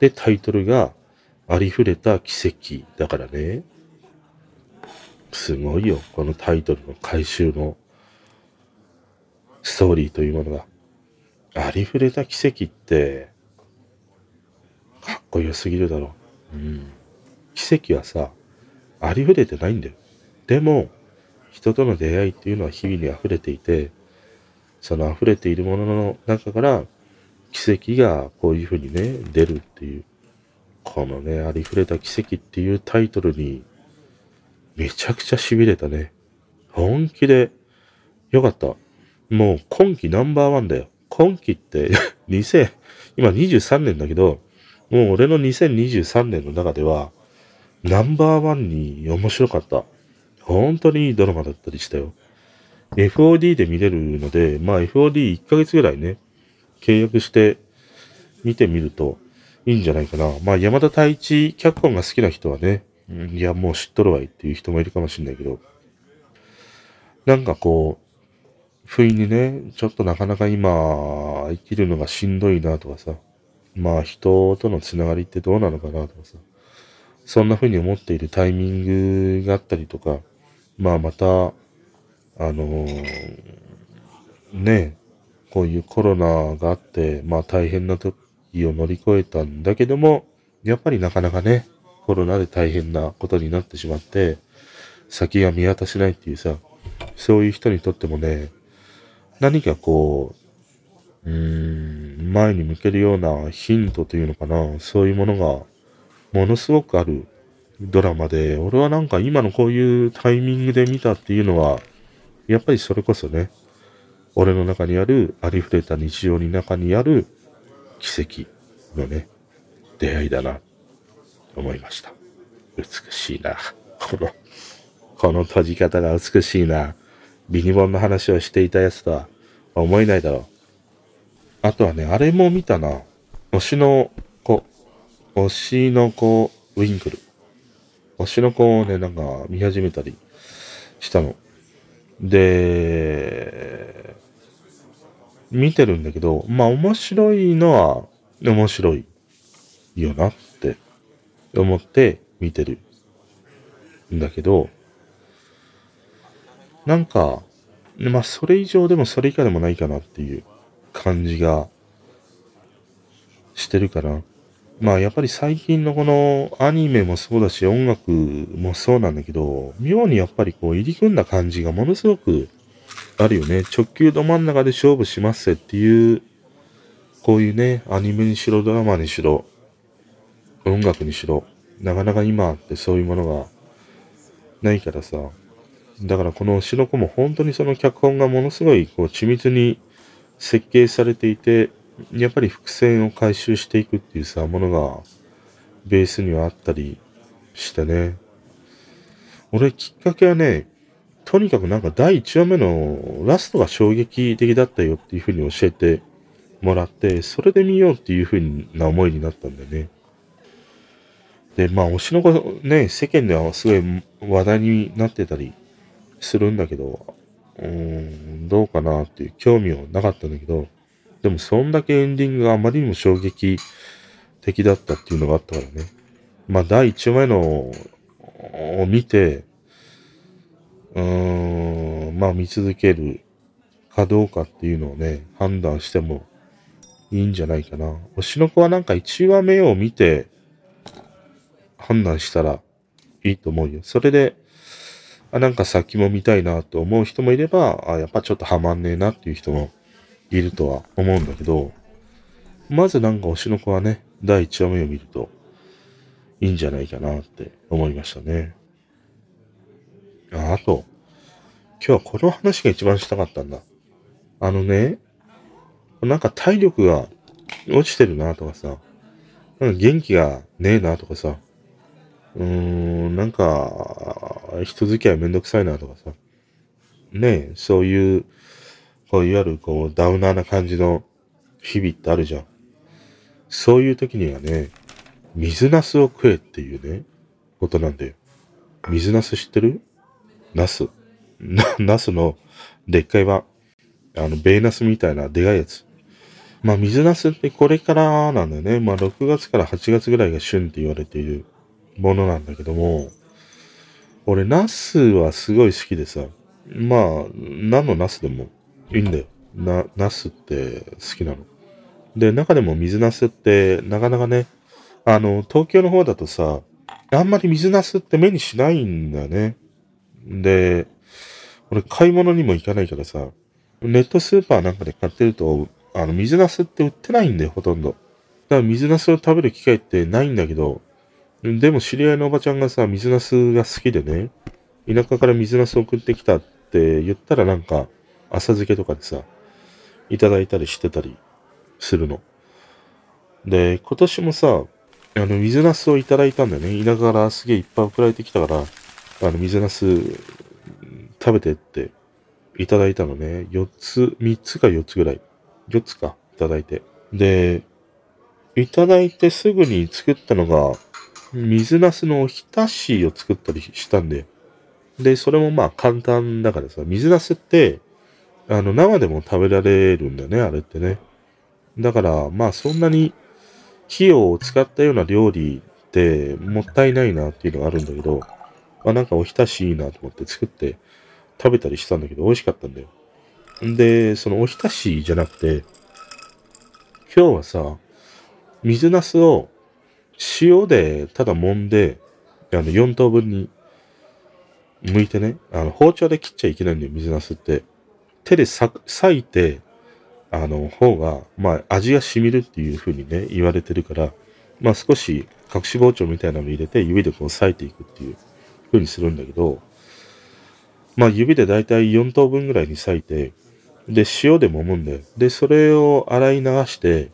で、タイトルが、ありふれた奇跡だからね。すごいよ。このタイトルの回収のストーリーというものが。ありふれた奇跡って、かっこよすぎるだろう。うん。奇跡はさ、ありふれてないんだよ。でも、人との出会いっていうのは日々に溢れていて、その溢れているものの中から、奇跡がこういうふうにね、出るっていう。このね、ありふれた奇跡っていうタイトルに、めちゃくちゃ痺れたね。本気で、よかった。もう今季ナンバーワンだよ。今季って、2000、今23年だけど、もう俺の2023年の中では、ナンバーワンに面白かった。本当にいいドラマだったりしたよ。FOD で見れるので、まあ FOD1 ヶ月ぐらいね、契約して見てみるといいんじゃないかな。まあ山田太一脚本が好きな人はね、いやもう知っとるわいっていう人もいるかもしれないけど、なんかこう、不意にね、ちょっとなかなか今、生きるのがしんどいなとかさ、まあ人とのつながりってどうなのかなとかさ、そんな風に思っているタイミングがあったりとか、まあまた、あのーね、こういうコロナがあって、まあ大変な時を乗り越えたんだけども、やっぱりなかなかね、コロナで大変なことになってしまって、先が見渡せないっていうさ、そういう人にとってもね、何かこう、うーん、前に向けるようなヒントというのかな、そういうものが、ものすごくあるドラマで、俺はなんか今のこういうタイミングで見たっていうのは、やっぱりそれこそね、俺の中にある、ありふれた日常の中にある奇跡のね、出会いだな、と思いました。美しいな。この、この閉じ方が美しいな。ビニボンの話をしていたやつとは思えないだろう。あとはね、あれも見たな。推しの。推しの子、ウィンクル。推しの子をね、なんか見始めたりしたの。で、見てるんだけど、まあ面白いのは面白いよなって思って見てるんだけど、なんか、まあそれ以上でもそれ以下でもないかなっていう感じがしてるかな。まあやっぱり最近のこのアニメもそうだし音楽もそうなんだけど、妙にやっぱりこう入り組んだ感じがものすごくあるよね。直球ど真ん中で勝負しますっていう、こういうね、アニメにしろドラマにしろ、音楽にしろ、なかなか今ってそういうものがないからさ。だからこの推しの子も本当にその脚本がものすごいこう緻密に設計されていて、やっぱり伏線を回収していくっていうさ、ものがベースにはあったりしてね。俺きっかけはね、とにかくなんか第1話目のラストが衝撃的だったよっていう風に教えてもらって、それで見ようっていう風な思いになったんだよね。で、まあ推しの子ね、世間ではすごい話題になってたりするんだけど、うーん、どうかなっていう興味はなかったんだけど、でもそんだけエンディングがあまりにも衝撃的だったっていうのがあったからね。まあ第1話目のを見て、うーん、まあ見続けるかどうかっていうのをね、判断してもいいんじゃないかな。推しの子はなんか1話目を見て判断したらいいと思うよ。それで、あ、なんか先も見たいなと思う人もいれば、あ、やっぱちょっとハマんねえなっていう人もいるとは思うんだけど、まずなんか推しの子はね、第1話目を見るといいんじゃないかなって思いましたね。ああと、今日はこの話が一番したかったんだ。あのね、なんか体力が落ちてるなとかさ、なんか元気がねえなとかさ、うーん、なんか、人付き合いめんどくさいなとかさ、ねえ、そういう、こう、いわゆるこう、ダウナーな感じの日々ってあるじゃん。そういう時にはね、水ナスを食えっていうね、ことなんだよ。水ナス知ってる？ナス。ナスのでっかい版。あの、ベーナスみたいなでかいやつ。まあ、水ナスってこれからなんだよね。まあ、6月から8月ぐらいが旬って言われているものなんだけども、俺、ナスはすごい好きでさ、まあ、何のナスでもいいんだよ。な、ナスって好きなの。で、中でも水ナスってなかなかね、あの、東京の方だとさ、あんまり水ナスって目にしないんだよね。で、俺買い物にも行かないからさ、ネットスーパーなんかで買ってると、あの、水ナスって売ってないんだよ、ほとんど。だから水ナスを食べる機会ってないんだけど、でも知り合いのおばちゃんがさ、水ナスが好きでね、田舎から水ナス送ってきたって言ったらなんか、浅漬けとかでさ、いただいたりしてたりするの。で、今年もさ、あの、水ナスをいただいたんだよね。田舎からすげえいっぱい送られてきたから、あの、水ナス食べてっていただいたのね。4つ、3つか4つぐらい。4つか、いただいて。で、いただいてすぐに作ったのが、水ナスのおひたしを作ったりしたんで。で、それもまあ簡単だからさ、水ナスって、あの、生でも食べられるんだね、あれってね。だから、まあそんなに費用を使ったような料理ってもったいないなっていうのがあるんだけど、まあなんかおひたしいいなと思って作って食べたりしたんだけど、美味しかったんだよ。んで、そのおひたしじゃなくて、今日はさ、水ナスを塩でただ揉んで、あの4等分に剥いてね、あの包丁で切っちゃいけないんだよ、水ナスって。手で裂いて、あの方が、まあ味が染みるっていう風にね、言われてるから、まあ少し隠し包丁みたいなの入れて指でこう裂いていくっていう風にするんだけど、まあ指でだいたい4等分ぐらいに裂いて、で、塩で揉むんだよ。で、それを洗い流して、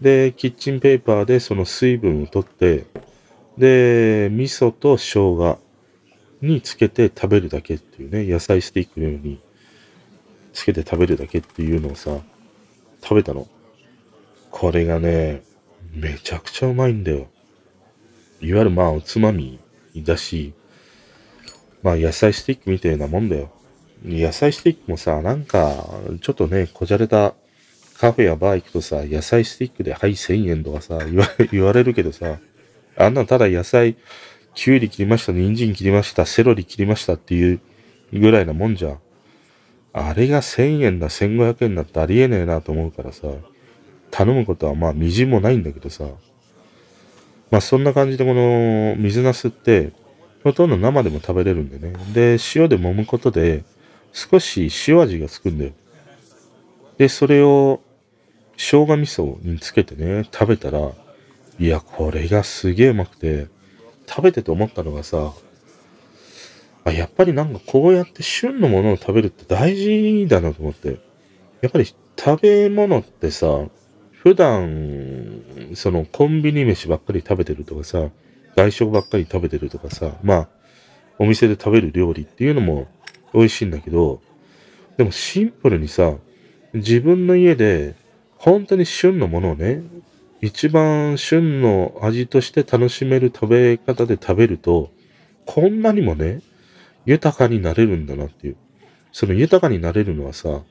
で、キッチンペーパーでその水分を取って、で、味噌と生姜につけて食べるだけっていうね、野菜スティックのようにつけて食べるだけっていうのをさ、食べたの。これがね、めちゃくちゃうまいんだよ。いわゆるまあおつまみだし、まあ野菜スティックみたいなもんだよ。野菜スティックもさ、なんか、ちょっとね、こじゃれたカフェやバー行くとさ、野菜スティックではい1000円とかさ、言われるけどさ、あんなただ野菜、きゅうり切りました、人参切りました、セロリ切りましたっていうぐらいなもんじゃん。あれが1000円だ、1500円だってありえねえなと思うからさ、頼むことはまあみじんもないんだけどさ、まあそんな感じでこの水ナスって、ほとんど生でも食べれるんでね。で、塩で揉むことで、少し塩味がつくんだよ。で、それを生姜味噌につけてね、食べたら、いや、これがすげえうまくて、食べてて思ったのがさ、あ、やっぱりなんかこうやって旬のものを食べるって大事だなと思って。やっぱり食べ物ってさ、普段、そのコンビニ飯ばっかり食べてるとかさ、外食ばっかり食べてるとかさ、まあ、お店で食べる料理っていうのも美味しいんだけど、でもシンプルにさ、自分の家で本当に旬のものをね、一番旬の味として楽しめる食べ方で食べると、こんなにもね、豊かになれるんだなっていう。その豊かになれるのはさ、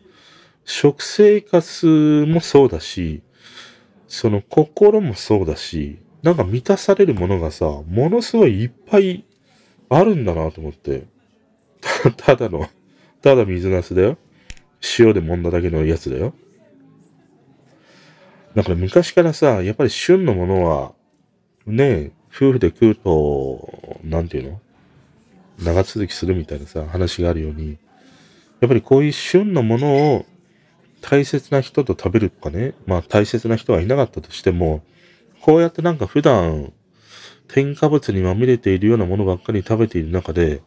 食生活もそうだし、その心もそうだし、なんか満たされるものがさ、ものすごいいっぱいあるんだなと思って。ただの、ただ水なすだよ。塩で揉んだだけのやつだよ。だから昔からさ、やっぱり旬のものは、ね、夫婦で食うと、なんていうの？長続きするみたいなさ、話があるように、やっぱりこういう旬のものを大切な人と食べるとかね、まあ大切な人はいなかったとしても、こうやってなんか普段、添加物にまみれているようなものばっかり食べている中で、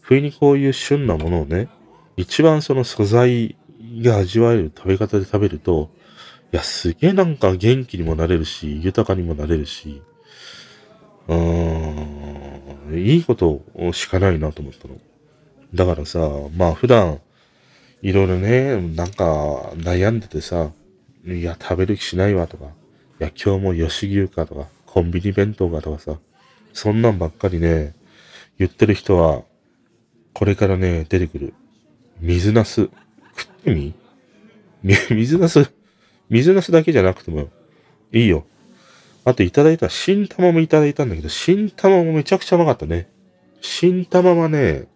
不意にこういう旬なものをね、一番その素材が味わえる食べ方で食べると、いや、すげえなんか元気にもなれるし、豊かにもなれるし、うーん、いいことしかないなと思ったの。だからさ、まあ普段、いろいろね、なんか悩んでてさ、いや、食べる気しないわとか、いや、今日も吉牛かとか、コンビニ弁当かとかさ、そんなんばっかりね、言ってる人は、これからね、出てくる。水ナス。食ってみ？水ナス、水なすだけじゃなくてもいいよ。あといただいた新玉もいただいたんだけど、新玉もめちゃくちゃうまかったね。新玉はね、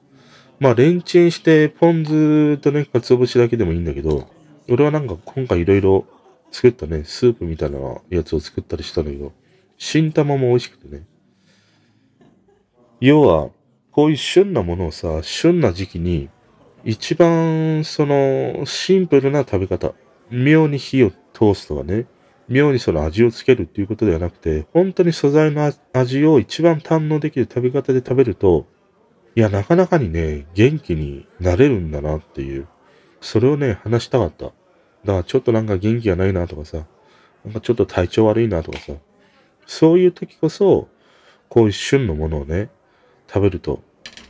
まあレンチンしてポン酢とね、鰹節だけでもいいんだけど、俺はなんか今回いろいろ作ったね、スープみたいなやつを作ったりしたんだけど、新玉も美味しくてね。要は、こういう旬なものをさ、旬な時期に、一番そのシンプルな食べ方、妙に火を通すとかね、妙にその味をつけるっていうことではなくて、本当に素材の味を一番堪能できる食べ方で食べると、いや、なかなかにね、元気になれるんだなっていう、それをね、話したかった。だからちょっとなんか元気がないなとかさ、なんかちょっと体調悪いなとかさ、そういう時こそ、こういう旬のものをね、食べると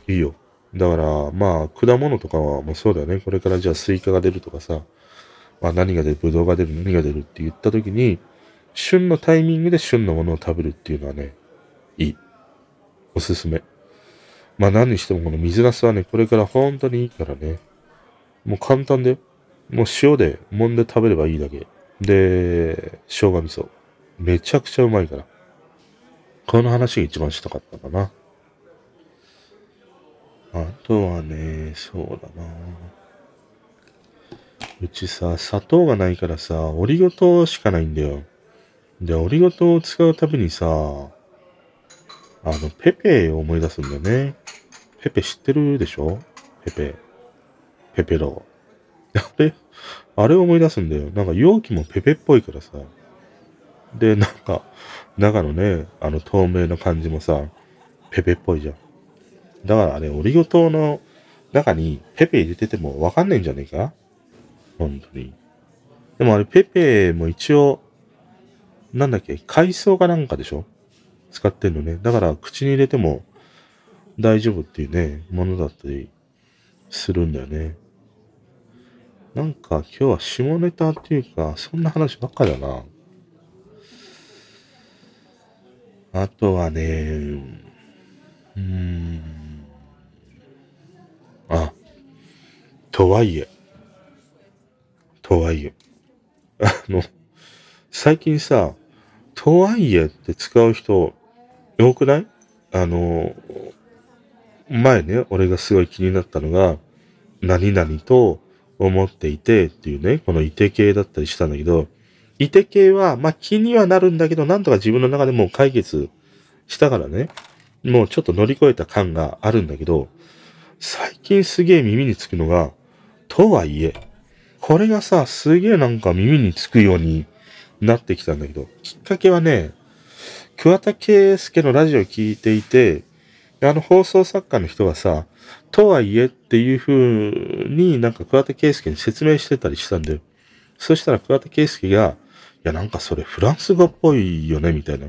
いいよ。だから、まあ、果物とかはもうそうだよね。これからじゃあスイカが出るとかさ、まあ何が出る、ブドウが出る、何が出るって言った時に、旬のタイミングで旬のものを食べるっていうのはね、いい。おすすめ。まあ何にしてもこの水ナスはね、これから本当にいいからね。もう簡単で、もう塩で揉んで食べればいいだけ。で、生姜味噌。めちゃくちゃうまいから。この話が一番したかったかな。あとはね、そうだな。うちさ、砂糖がないからさ、オリゴ糖しかないんだよ。で、オリゴ糖を使うたびにさ、あの、ペペを思い出すんだよね。ペペ知ってるでしょ？ペペ。ペペロ。あれあれを思い出すんだよ。なんか容器もペペっぽいからさ。で、なんか、中のね、あの透明な感じもさ、ペペっぽいじゃん。だからあれ、オリゴ糖の中にペペ入れててもわかんないんじゃねえか？本当に。でもあれ、ペペも一応、なんだっけ、海藻かなんかでしょ？使ってんのね。だから口に入れても大丈夫っていうね、ものだったりするんだよね。なんか今日は下ネタっていうか、そんな話ばっかだな。あとはね、うーん。あ、とはいえ、とはいえ。あの、最近さ、とはいえって使う人多くない？あの、前ね、俺がすごい気になったのが、何々と思っていてっていうね、このいて系だったりしたんだけど、いて系は、まあ気にはなるんだけど、なんとか自分の中でもう解決したからね、もうちょっと乗り越えた感があるんだけど、最近すげえ耳につくのが、とはいえ、これがさ、すげえなんか耳につくようになってきたんだけど、きっかけはね、桑田佳祐のラジオを聞いていて、あの放送作家の人がさ、とはいえっていう風になんか桑田佳祐に説明してたりしたんだよ。そしたら桑田佳祐が、いやなんかそれフランス語っぽいよね、みたいな。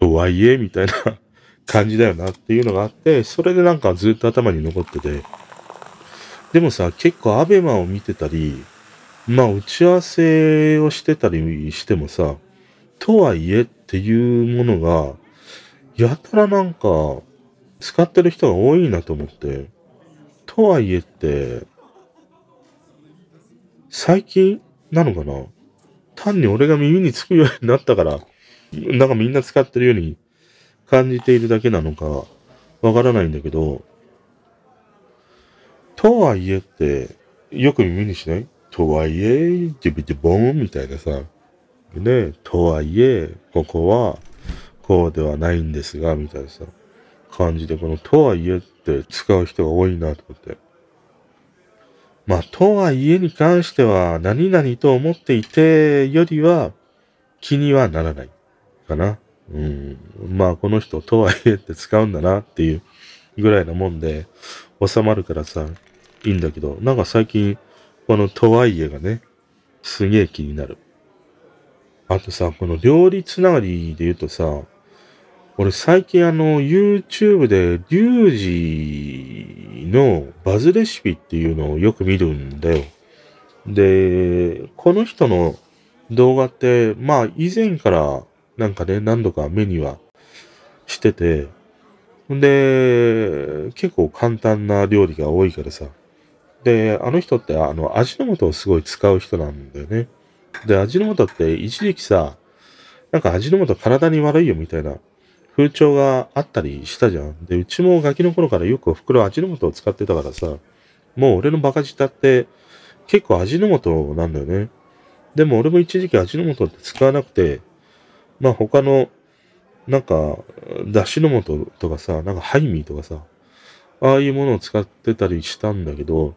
とはいえ、みたいな 感じだよなっていうのがあって、それでなんかずっと頭に残ってて。でもさ、結構アベマを見てたり、まあ打ち合わせをしてたりしてもさ、とはいえっていうものが、やたらなんか、使ってる人が多いなと思って、とはいえって、最近なのかな単に俺が耳につくようになったから、なんかみんな使ってるように感じているだけなのか、わからないんだけど、とはいえって、よく耳にしない？とはいえ、ジビジボンみたいなさ。ね、とはいえ、ここは、こうではないんですが、みたいなさ、感じで、このとはいえって使う人が多いなと思って。まあ、とはいえに関しては、何々と思っていてよりは、気にはならない。かな。うん。まあ、この人、とはいえって使うんだなっていうぐらいなもんで、収まるからさ、いいんだけど、なんか最近、このとはいえがね、すげえ気になる。あとさ、この料理つながりで言うとさ、俺最近あの YouTube でリュウジのバズレシピっていうのをよく見るんだよ。で、この人の動画って、まあ以前からなんかね、何度か目にはしてて、で、結構簡単な料理が多いからさ。で、あの人ってあの味の素をすごい使う人なんだよね。で、味の素って一時期さ、なんか味の素体に悪いよみたいな風潮があったりしたじゃん。で、うちもガキの頃からよくお袋味の素を使ってたからさ、もう俺のバカ舌って結構味の素なんだよね。でも俺も一時期味の素って使わなくて、まあ他の、なんか、だしの素とかさ、なんかハイミーとかさ、ああいうものを使ってたりしたんだけど、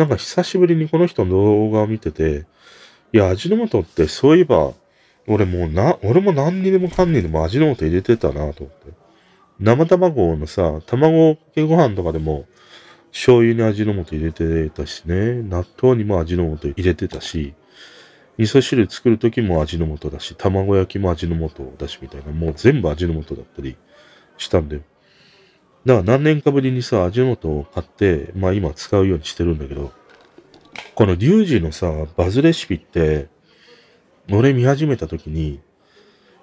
なんか久しぶりにこの人の動画を見てて、いや、味の素ってそういえば、俺もうな、俺も何にでもかんにでも味の素入れてたなと思って。生卵のさ、卵かけご飯とかでも、醤油に味の素入れてたしね、納豆にも味の素入れてたし、味噌汁作るときも味の素だし、卵焼きも味の素だしみたいな、もう全部味の素だったりしたんだよ。だから何年かぶりにさ、味の素を買って、まあ今使うようにしてるんだけど、このリュウジのさ、バズレシピって、俺見始めたときに、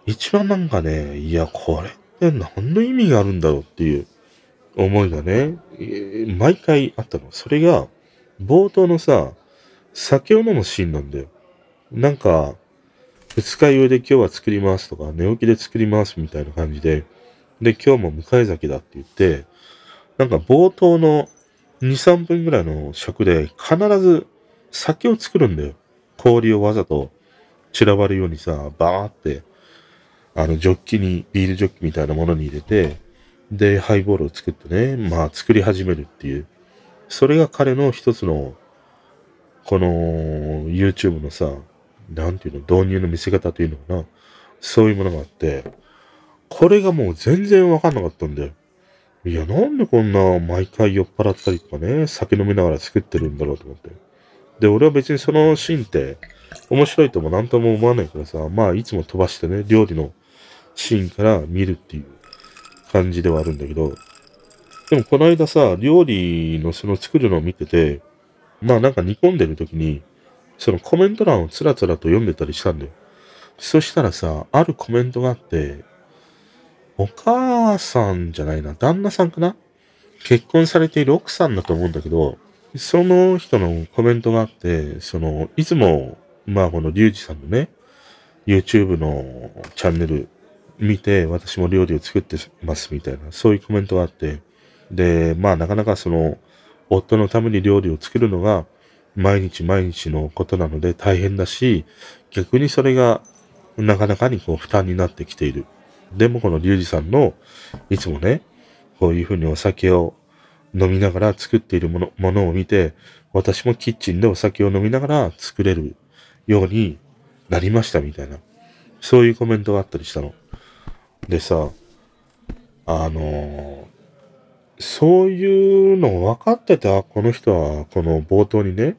一番なんかね、いや、これって何の意味があるんだろうっていう思いがね、毎回あったの。それが、冒頭のさ、酒を飲むシーンなんだよ。なんか、二日酔いで今日は作りますとか、寝起きで作りますみたいな感じで、で、今日も迎え酒だって言って、なんか冒頭の2、3分ぐらいの尺で必ず酒を作るんだよ。氷をわざと散らばるようにさ、バーって、あの、ジョッキに、ビールジョッキみたいなものに入れて、で、ハイボールを作ってね、まあ作り始めるっていう。それが彼の一つの、この YouTube のさ、なんていうの、導入の見せ方というのかな。そういうものがあって、これがもう全然わかんなかったんだよ。いや、なんでこんな毎回酔っ払ったりとかね、酒飲みながら作ってるんだろうと思って。で、俺は別にそのシーンって面白いとも何とも思わないからさ、まあいつも飛ばしてね、料理のシーンから見るっていう感じではあるんだけど、でもこの間さ、料理のその作るのを見てて、まあなんか煮込んでる時に、そのコメント欄をつらつらと読んでたりしたんだよ。そしたらさ、あるコメントがあって、お母さんじゃないな、旦那さんかな？結婚されている奥さんだと思うんだけど、その人のコメントがあって、その、いつも、まあこのリュウジさんのね、YouTube のチャンネル見て、私も料理を作ってますみたいな、そういうコメントがあって、で、まあなかなかその、夫のために料理を作るのが、毎日毎日のことなので大変だし、逆にそれがなかなかにこう負担になってきている。でもこのリュウジさんの、いつもね、こういうふうにお酒を飲みながら作っているものものを見て、私もキッチンでお酒を飲みながら作れるようになりましたみたいな。そういうコメントがあったりしたの。でさ、あのー、そういうの分かってた、この人は、この冒頭にね、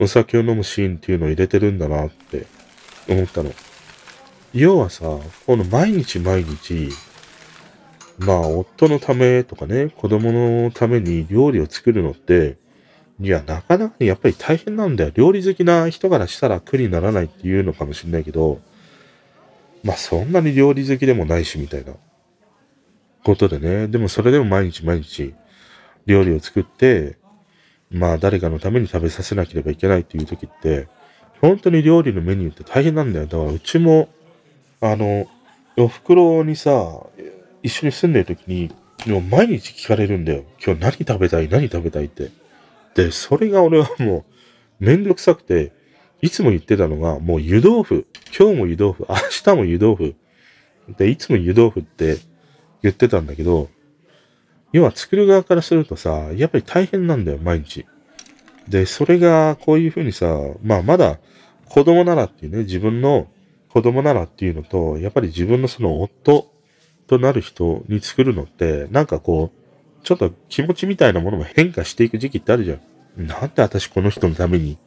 お酒を飲むシーンっていうのを入れてるんだなって思ったの。要はさ、この毎日毎日、まあ、夫のためとかね、子供のために料理を作るのって、いや、なかなかにやっぱり大変なんだよ。料理好きな人からしたら苦にならないっていうのかもしれないけど、まあ、そんなに料理好きでもないし、みたいなことでね。でもそれでも毎日毎日料理を作って、まあ、誰かのために食べさせなければいけないっていう時って、本当に料理のメニューって大変なんだよ。だからうちもあの、お袋にさ、一緒に住んでる時に、もう毎日聞かれるんだよ。今日何食べたい？何食べたいって。で、それが俺はもう、めんどくさくて、いつも言ってたのが、もう湯豆腐。今日も湯豆腐。明日も湯豆腐。で、いつも湯豆腐って言ってたんだけど、要は作る側からするとさ、やっぱり大変なんだよ、毎日。で、それがこういうふうにさ、まあまだ子供ならっていうね、自分の子供ならっていうのと、やっぱり自分のその夫となる人に作るのって、なんかこう、ちょっと気持ちみたいなものも変化していく時期ってあるじゃん。なんで私この人のために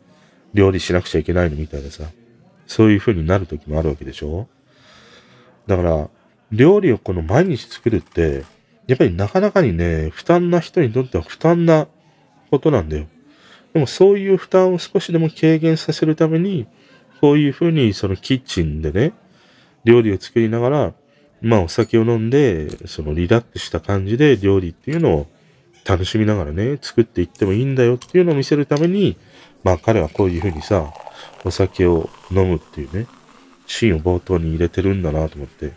料理しなくちゃいけないのみたいなさ。そういう風になる時もあるわけでしょだから、料理をこの毎日作るって、やっぱりなかなかにね、負担な人にとっては負担なことなんだよ。でもそういう負担を少しでも軽減させるために、こういうふうにそのキッチンでね、料理を作りながら、まあお酒を飲んで、そのリラックスした感じで料理っていうのを楽しみながらね、作っていってもいいんだよっていうのを見せるために、まあ彼はこういうふうにさ、お酒を飲むっていうね、シーンを冒頭に入れてるんだなと思って。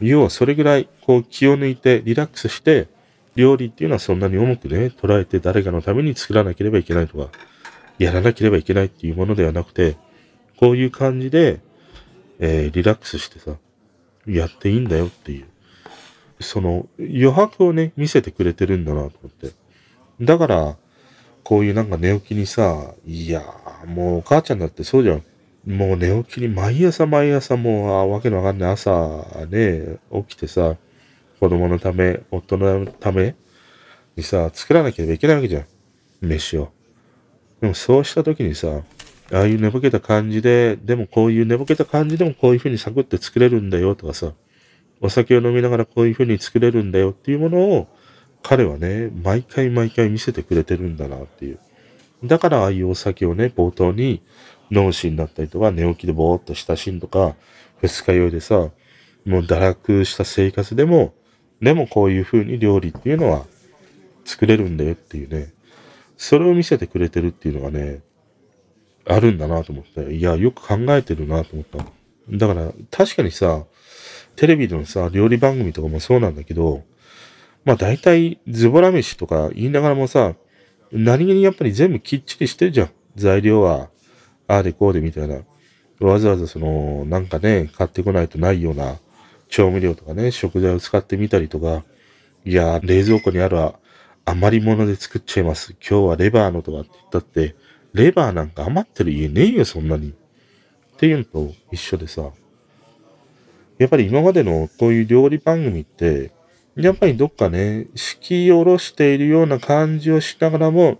要はそれぐらい、こう気を抜いてリラックスして、料理っていうのはそんなに重くね、捉えて誰かのために作らなければいけないとか、やらなければいけないっていうものではなくて、こういう感じで、えーリラックスしてさ、やっていいんだよっていう。その余白をね、見せてくれてるんだなと思って。だから、こういうなんか寝起きにさ、いやー、もうお母ちゃんだってそうじゃん。もう寝起きに毎朝毎朝もう、あわけのわかんない朝ね、起きてさ、子供のため、夫のためにさ、作らなければいけないわけじゃん。飯を。でもそうした時にさ、ああいう寝ぼけた感じで、でもこういう寝ぼけた感じでもこういう風にサクって作れるんだよとかさ、お酒を飲みながらこういう風に作れるんだよっていうものを、彼はね、毎回毎回見せてくれてるんだなっていう。だからああいうお酒をね、冒頭に脳死になったりとか、寝起きでぼーっとしたシーンとか、二日酔いでさ、もう堕落した生活でも、でもこういう風に料理っていうのは作れるんだよっていうね、それを見せてくれてるっていうのがね、あるんだなと思って、いや、よく考えてるなと思った。だから、確かにさ、テレビでのさ、料理番組とかもそうなんだけど、まあ大体、ズボラ飯とか言いながらもさ、何気にやっぱり全部きっちりしてるじゃん。材料は、ああでこうでみたいな。わざわざその、なんかね、買ってこないとないような調味料とかね、食材を使ってみたりとか、いや、冷蔵庫にある余り物で作っちゃいます。今日はレバーのとかって言ったって、レバーなんか余ってる家ねえよ、そんなに。っていうのと一緒でさ、やっぱり今までのこういう料理番組って、やっぱりどっかね、敷き下ろしているような感じをしながらも、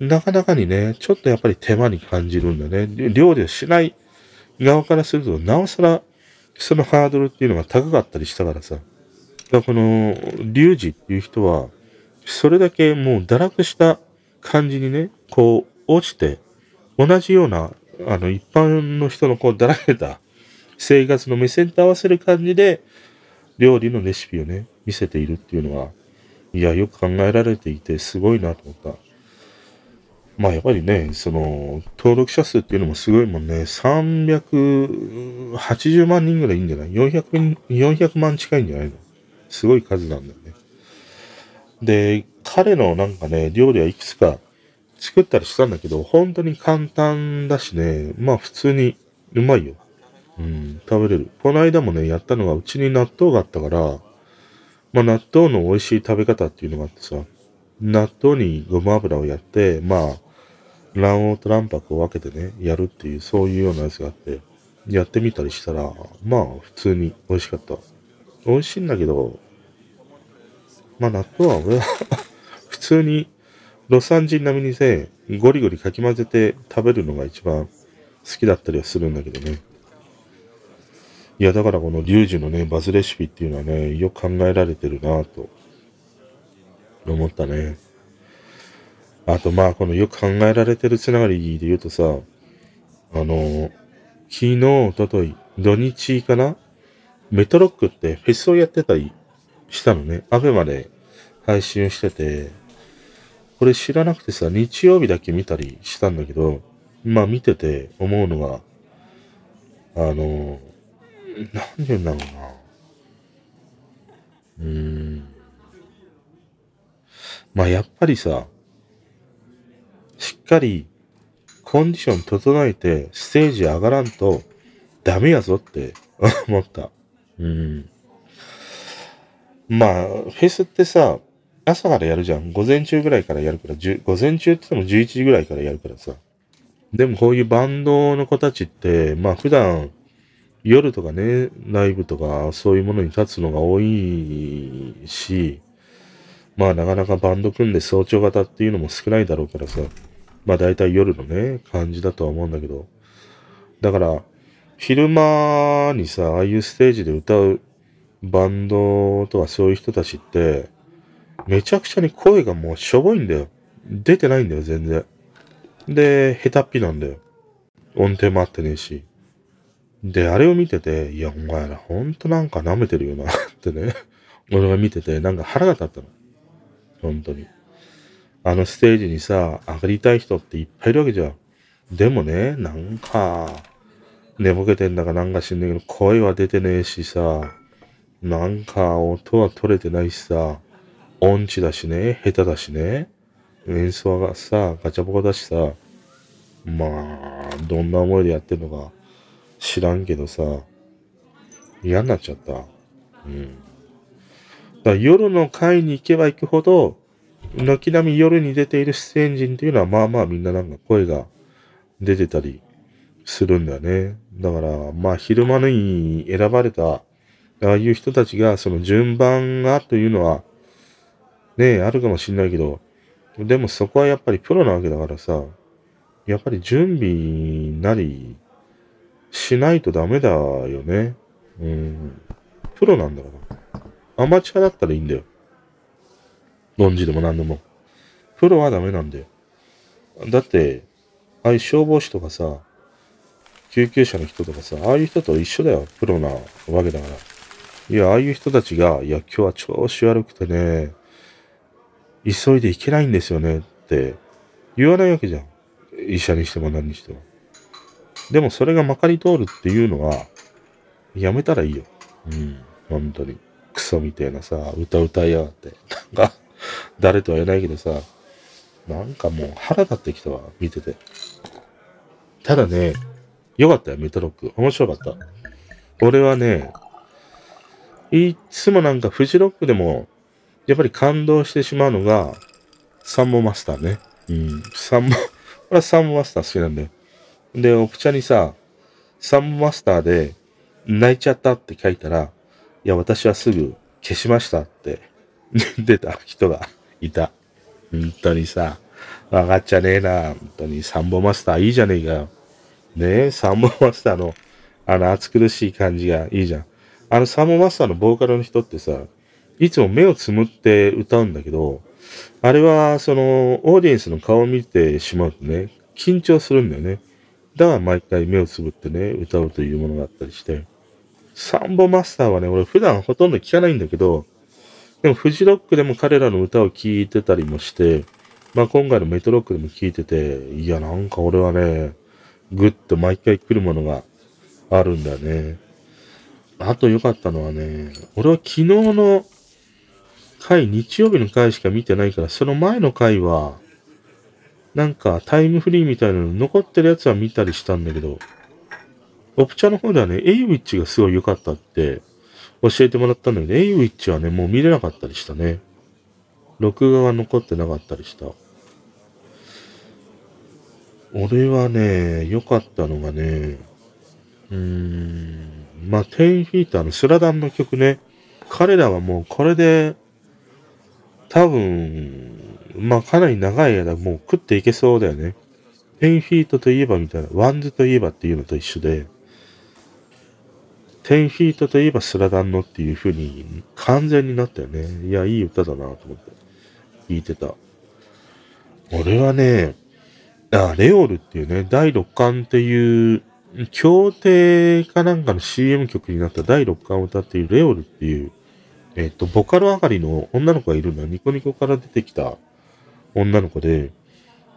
なかなかにね、ちょっとやっぱり手間に感じるんだね。料理をしない側からすると、なおさら、そのハードルっていうのが高かったりしたからさ。だからこの、リュウジっていう人は、それだけもう堕落した感じにね、こう、落ちて、同じような、あの、一般の人のこう、だらけた生活の目線と合わせる感じで、料理のレシピをね、見せているっていうのは、いや、よく考えられていて、すごいなと思った。まあ、やっぱりね、その、登録者数っていうのもすごいもんね、380万人ぐらいいいんじゃない ?400 400万近いんじゃないの？すごい数なんだよね。で、彼のなんかね、料理はいくつか作ったりしたんだけど、本当に簡単だしね、まあ普通にうまいよ。うん、食べれる。この間もね、やったのが、うちに納豆があったから、まあ納豆の美味しい食べ方っていうのがあってさ、納豆にごま油をやって、まあ、卵黄と卵白を分けてね、やるっていう、そういうようなやつがあって、やってみたりしたら、まあ普通に美味しかった。美味しいんだけど、まあ納豆は俺は 普通にロサン人並みにね、ゴリゴリかき混ぜて食べるのが一番好きだったりはするんだけどね。いや、だからこのリュウジのね、バズレシピっていうのはね、よく考えられてるなぁと思ったね。あとまあ、このよく考えられてるつながりで言うとさ、あの、昨日、おととい、土日かな？メトロックってフェスをやってたりしたのね。アベまで配信してて、これ知らなくてさ、日曜日だけ見たりしたんだけど、まあ見てて思うのが、あの、なんで言うんだろうな。うーん。まあやっぱりさ、しっかりコンディション整えてステージ上がらんとダメやぞって 思った。うん。まあ、フェスってさ、朝からやるじゃん。午前中ぐらいからやるから、午前中って言っても11時ぐらいからやるからさ。でもこういうバンドの子たちって、まあ普段夜とかね、ライブとかそういうものに立つのが多いし、まあなかなかバンド組んで早朝型っていうのも少ないだろうからさ、まあ大体夜のね、感じだとは思うんだけど、だから、昼間にさ、ああいうステージで歌うバンドとかそういう人たちって、めちゃくちゃに声がもうしょぼいんだよ。出てないんだよ、全然。で、下手っぴなんだよ。音程も合ってねえし。で、あれを見てて、いや、お前らほんとなんか舐めてるよな ってね。俺が見てて、なんか腹が立ったの。本当に。あのステージにさ、上がりたい人っていっぱいいるわけじゃん。でもね、なんか、寝ぼけてんだかなんか知んないけど、声は出てねえしさ、なんか音は取れてないしさ、音痴だしね、下手だしね、演奏がさ、ガチャボコだしさ、まあ、どんな思いでやってんのか知らんけどさ、嫌になっちゃった。うん。だ夜の会に行けば行くほど、軒並み夜に出ている出演陣っていうのはまあまあみんななんか声が出てたりするんだよね。だからまあ昼間に選ばれた、ああいう人たちがその順番がというのはねえあるかもしんないけど、でもそこはやっぱりプロなわけだからさ、やっぱり準備なりしないとダメだよね。うん。プロなんだから。アマチュアだったらいいんだよ。論じでも何でも。プロはダメなんだよ。だって、ああいう消防士とかさ、救急車の人とかさ、ああいう人と一緒だよ。プロなわけだから。いや、ああいう人たちが、いや、今日は調子悪くてね、急いで行けないんですよねって言わないわけじゃん。医者にしても何にしても。でもそれがまかり通るっていうのは、やめたらいいよ。うん。本当に。クソみたいなさ、歌歌いやがって。なんか、誰とは言えないけどさ、なんかもう腹立ってきたわ、見てて。ただね、よかったよ、メトロック。面白かった。俺はね、いつもなんかフジロックでも、やっぱり感動してしまうのが、サンボマスターね。うん。サンボ、俺はサンボマスター好きなんだよ。で、オプチャにさ、サンボマスターで泣いちゃったって書いたら、いや、私はすぐ消しましたって 出た人がいた。本当にさ、わかっちゃねえな。本当にサンボマスターいいじゃねえかよ。ねえ、サンボマスターのあの暑苦しい感じがいいじゃん。あのサンボマスターのボーカルの人ってさ、いつも目をつむって歌うんだけど、あれはそのオーディエンスの顔を見てしまうとね、緊張するんだよね。だから毎回目をつぶってね、歌うというものがあったりして。サンボマスターはね、俺普段ほとんど聞かないんだけど、でもフジロックでも彼らの歌を聴いてたりもして、まあ今回のメトロックでも聴いてて、いやなんか俺はね、ぐっと毎回来るものがあるんだよね。あと良かったのはね、俺は昨日の回、日曜日の回しか見てないから、その前の回は、なんかタイムフリーみたいなの残ってるやつは見たりしたんだけど、オプチャの方ではね、エイウィッチがすごい良かったって教えてもらったんだけど、エイウィッチはね、もう見れなかったりしたね。録画が残ってなかったりした。俺はね、良かったのがね、うーん、まあ、10-FEET のスラダンの曲ね、彼らはもうこれで、多分、まあ、かなり長い間もう食っていけそうだよね。10-FEET といえばみたいな、 WANDS といえばっていうのと一緒で、10-FEET といえばスラダンのっていう風に完全になったよね。いや、いい歌だなと思って聞いてた。俺はね、あ、レオルっていうね、第6巻っていう、協定かなんかの CM 曲になった第6巻を歌っているレオルっていう、えっ、と、ボカロ上がりの女の子がいるのはニコニコから出てきた女の子で、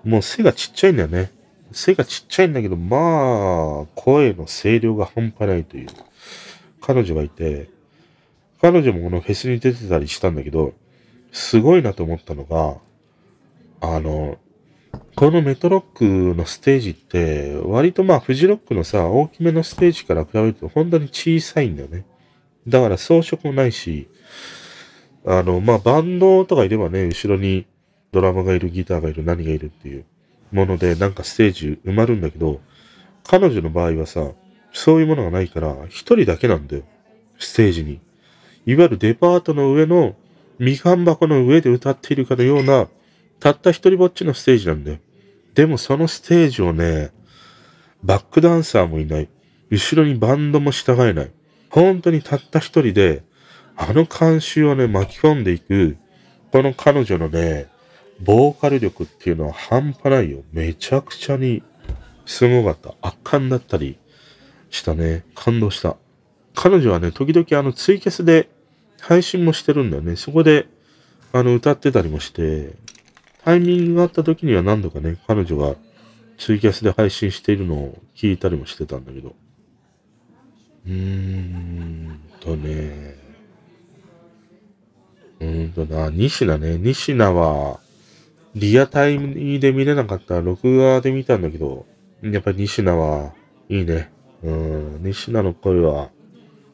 もう背がちっちゃいんだよね。背がちっちゃいんだけど、まあ、声の声量が半端ないという彼女がいて、彼女もこのフェスに出てたりしたんだけど、すごいなと思ったのが、あの、このメトロックのステージって、割とまあ、フジロックのさ、大きめのステージから比べると本当に小さいんだよね。だから装飾もないし、あの、まあ、バンドとかいればね、後ろにドラムがいる、ギターがいる、何がいるっていうもので、なんかステージ埋まるんだけど、彼女の場合はさ、そういうものがないから、一人だけなんだよ。ステージに。いわゆるデパートの上の、みかん箱の上で歌っているかのような、たった一人ぼっちのステージなんだよ。でもそのステージをね、バックダンサーもいない。後ろにバンドも従えない。本当にたった一人で、あの監修をね、巻き込んでいく、この彼女のね、ボーカル力っていうのは半端ないよ。めちゃくちゃにすごかった。圧巻だったりしたね。感動した。彼女はね、時々あのツイキャスで配信もしてるんだよね。そこで、あの、歌ってたりもして、タイミングがあった時には何度かね、彼女がツイキャスで配信しているのを聞いたりもしてたんだけど。うーんとね。うーんとな、西名ね。西名は、リアタイムで見れなかった録画で見たんだけど、やっぱり西名はいいね。うん、西名の声は、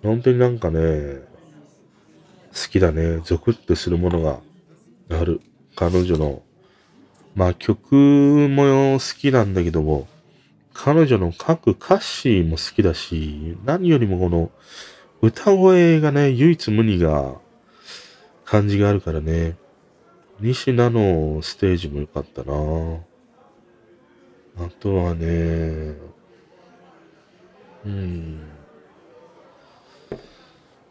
本当になんかね、好きだね。ゾクッとするものがある。彼女の。まあ曲も好きなんだけども、彼女の書く歌詞も好きだし、何よりもこの歌声がね、唯一無二が感じがあるからね。椎名のステージも良かったなあとはね、うん。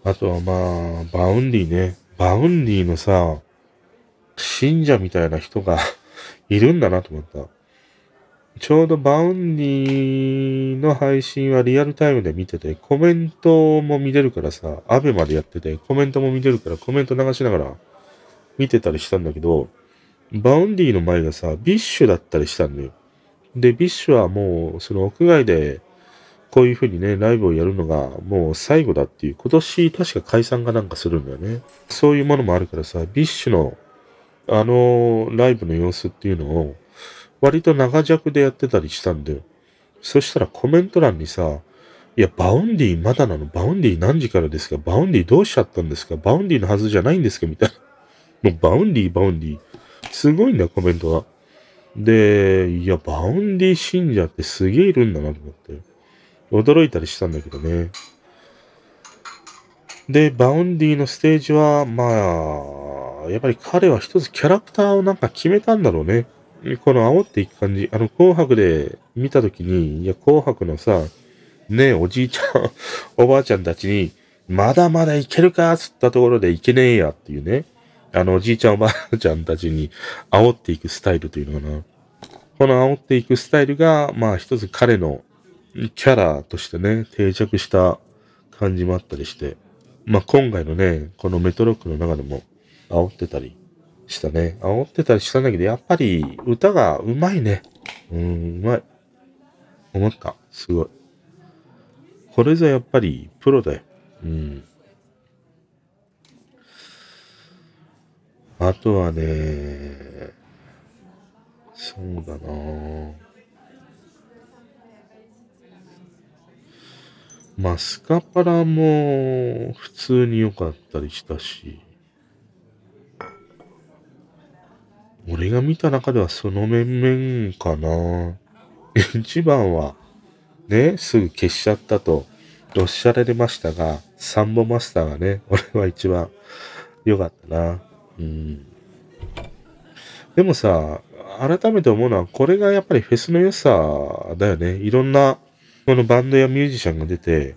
あとはまあ、 Vaundy ね。 Vaundy のさ、信者みたいな人が いるんだなと思った。ちょうど Vaundy の配信はリアルタイムで見てて、コメントも見れるからさ、 ABEMA でやってて、コメントも見れるからコメント流しながら見てたりしたんだけど、 Vaundy の前がさ、 BiSH だったりしたんだよ。で、 BiSH はもう、その屋外で、こういう風にね、ライブをやるのがもう最後だっていう、今年確か解散がなんかするんだよね。そういうものもあるからさ、 BiSH のあのライブの様子っていうのを、割と長尺でやってたりしたんだよ。そしたらコメント欄にさ、いや、 Vaundy まだなの？ Vaundy 何時からですか？ Vaundy どうしちゃったんですか？ Vaundy のはずじゃないんですかみたいな。もう Vaundy、Vaundy。すごいんだよ、コメントが。で、いや、 Vaundy 信者ってすげえいるんだなと思って。驚いたりしたんだけどね。で、バウンディのステージは、まあ、やっぱり彼は一つキャラクターをなんか決めたんだろうね。この煽っていく感じ。あの、紅白で見たときに、いや、紅白のさ、ねえ、おじいちゃん、おばあちゃんたちに、まだまだいけるかつったところでいけねえやっていうね。あの、おじいちゃんおばあちゃんたちに煽っていくスタイルというのかな。この煽っていくスタイルが、まあ一つ彼のキャラとしてね、定着した感じもあったりして。まあ今回のね、このメトロックの中でも煽ってたりしたね。煽ってたりしたんだけど、やっぱり歌がうまいね。うん、うまい。思った。すごい。これぞやっぱりプロだよ。うん。あとはね、そうだなまあ、スカパラも普通に良かったりしたし、俺が見た中ではその面々かな。一番は、ね、すぐ消しちゃったとおっしゃられましたが、サンボマスターがね、俺は一番良かったな。うん。でもさ、改めて思うのは、これがやっぱりフェスの良さだよね。いろんな、このバンドやミュージシャンが出て、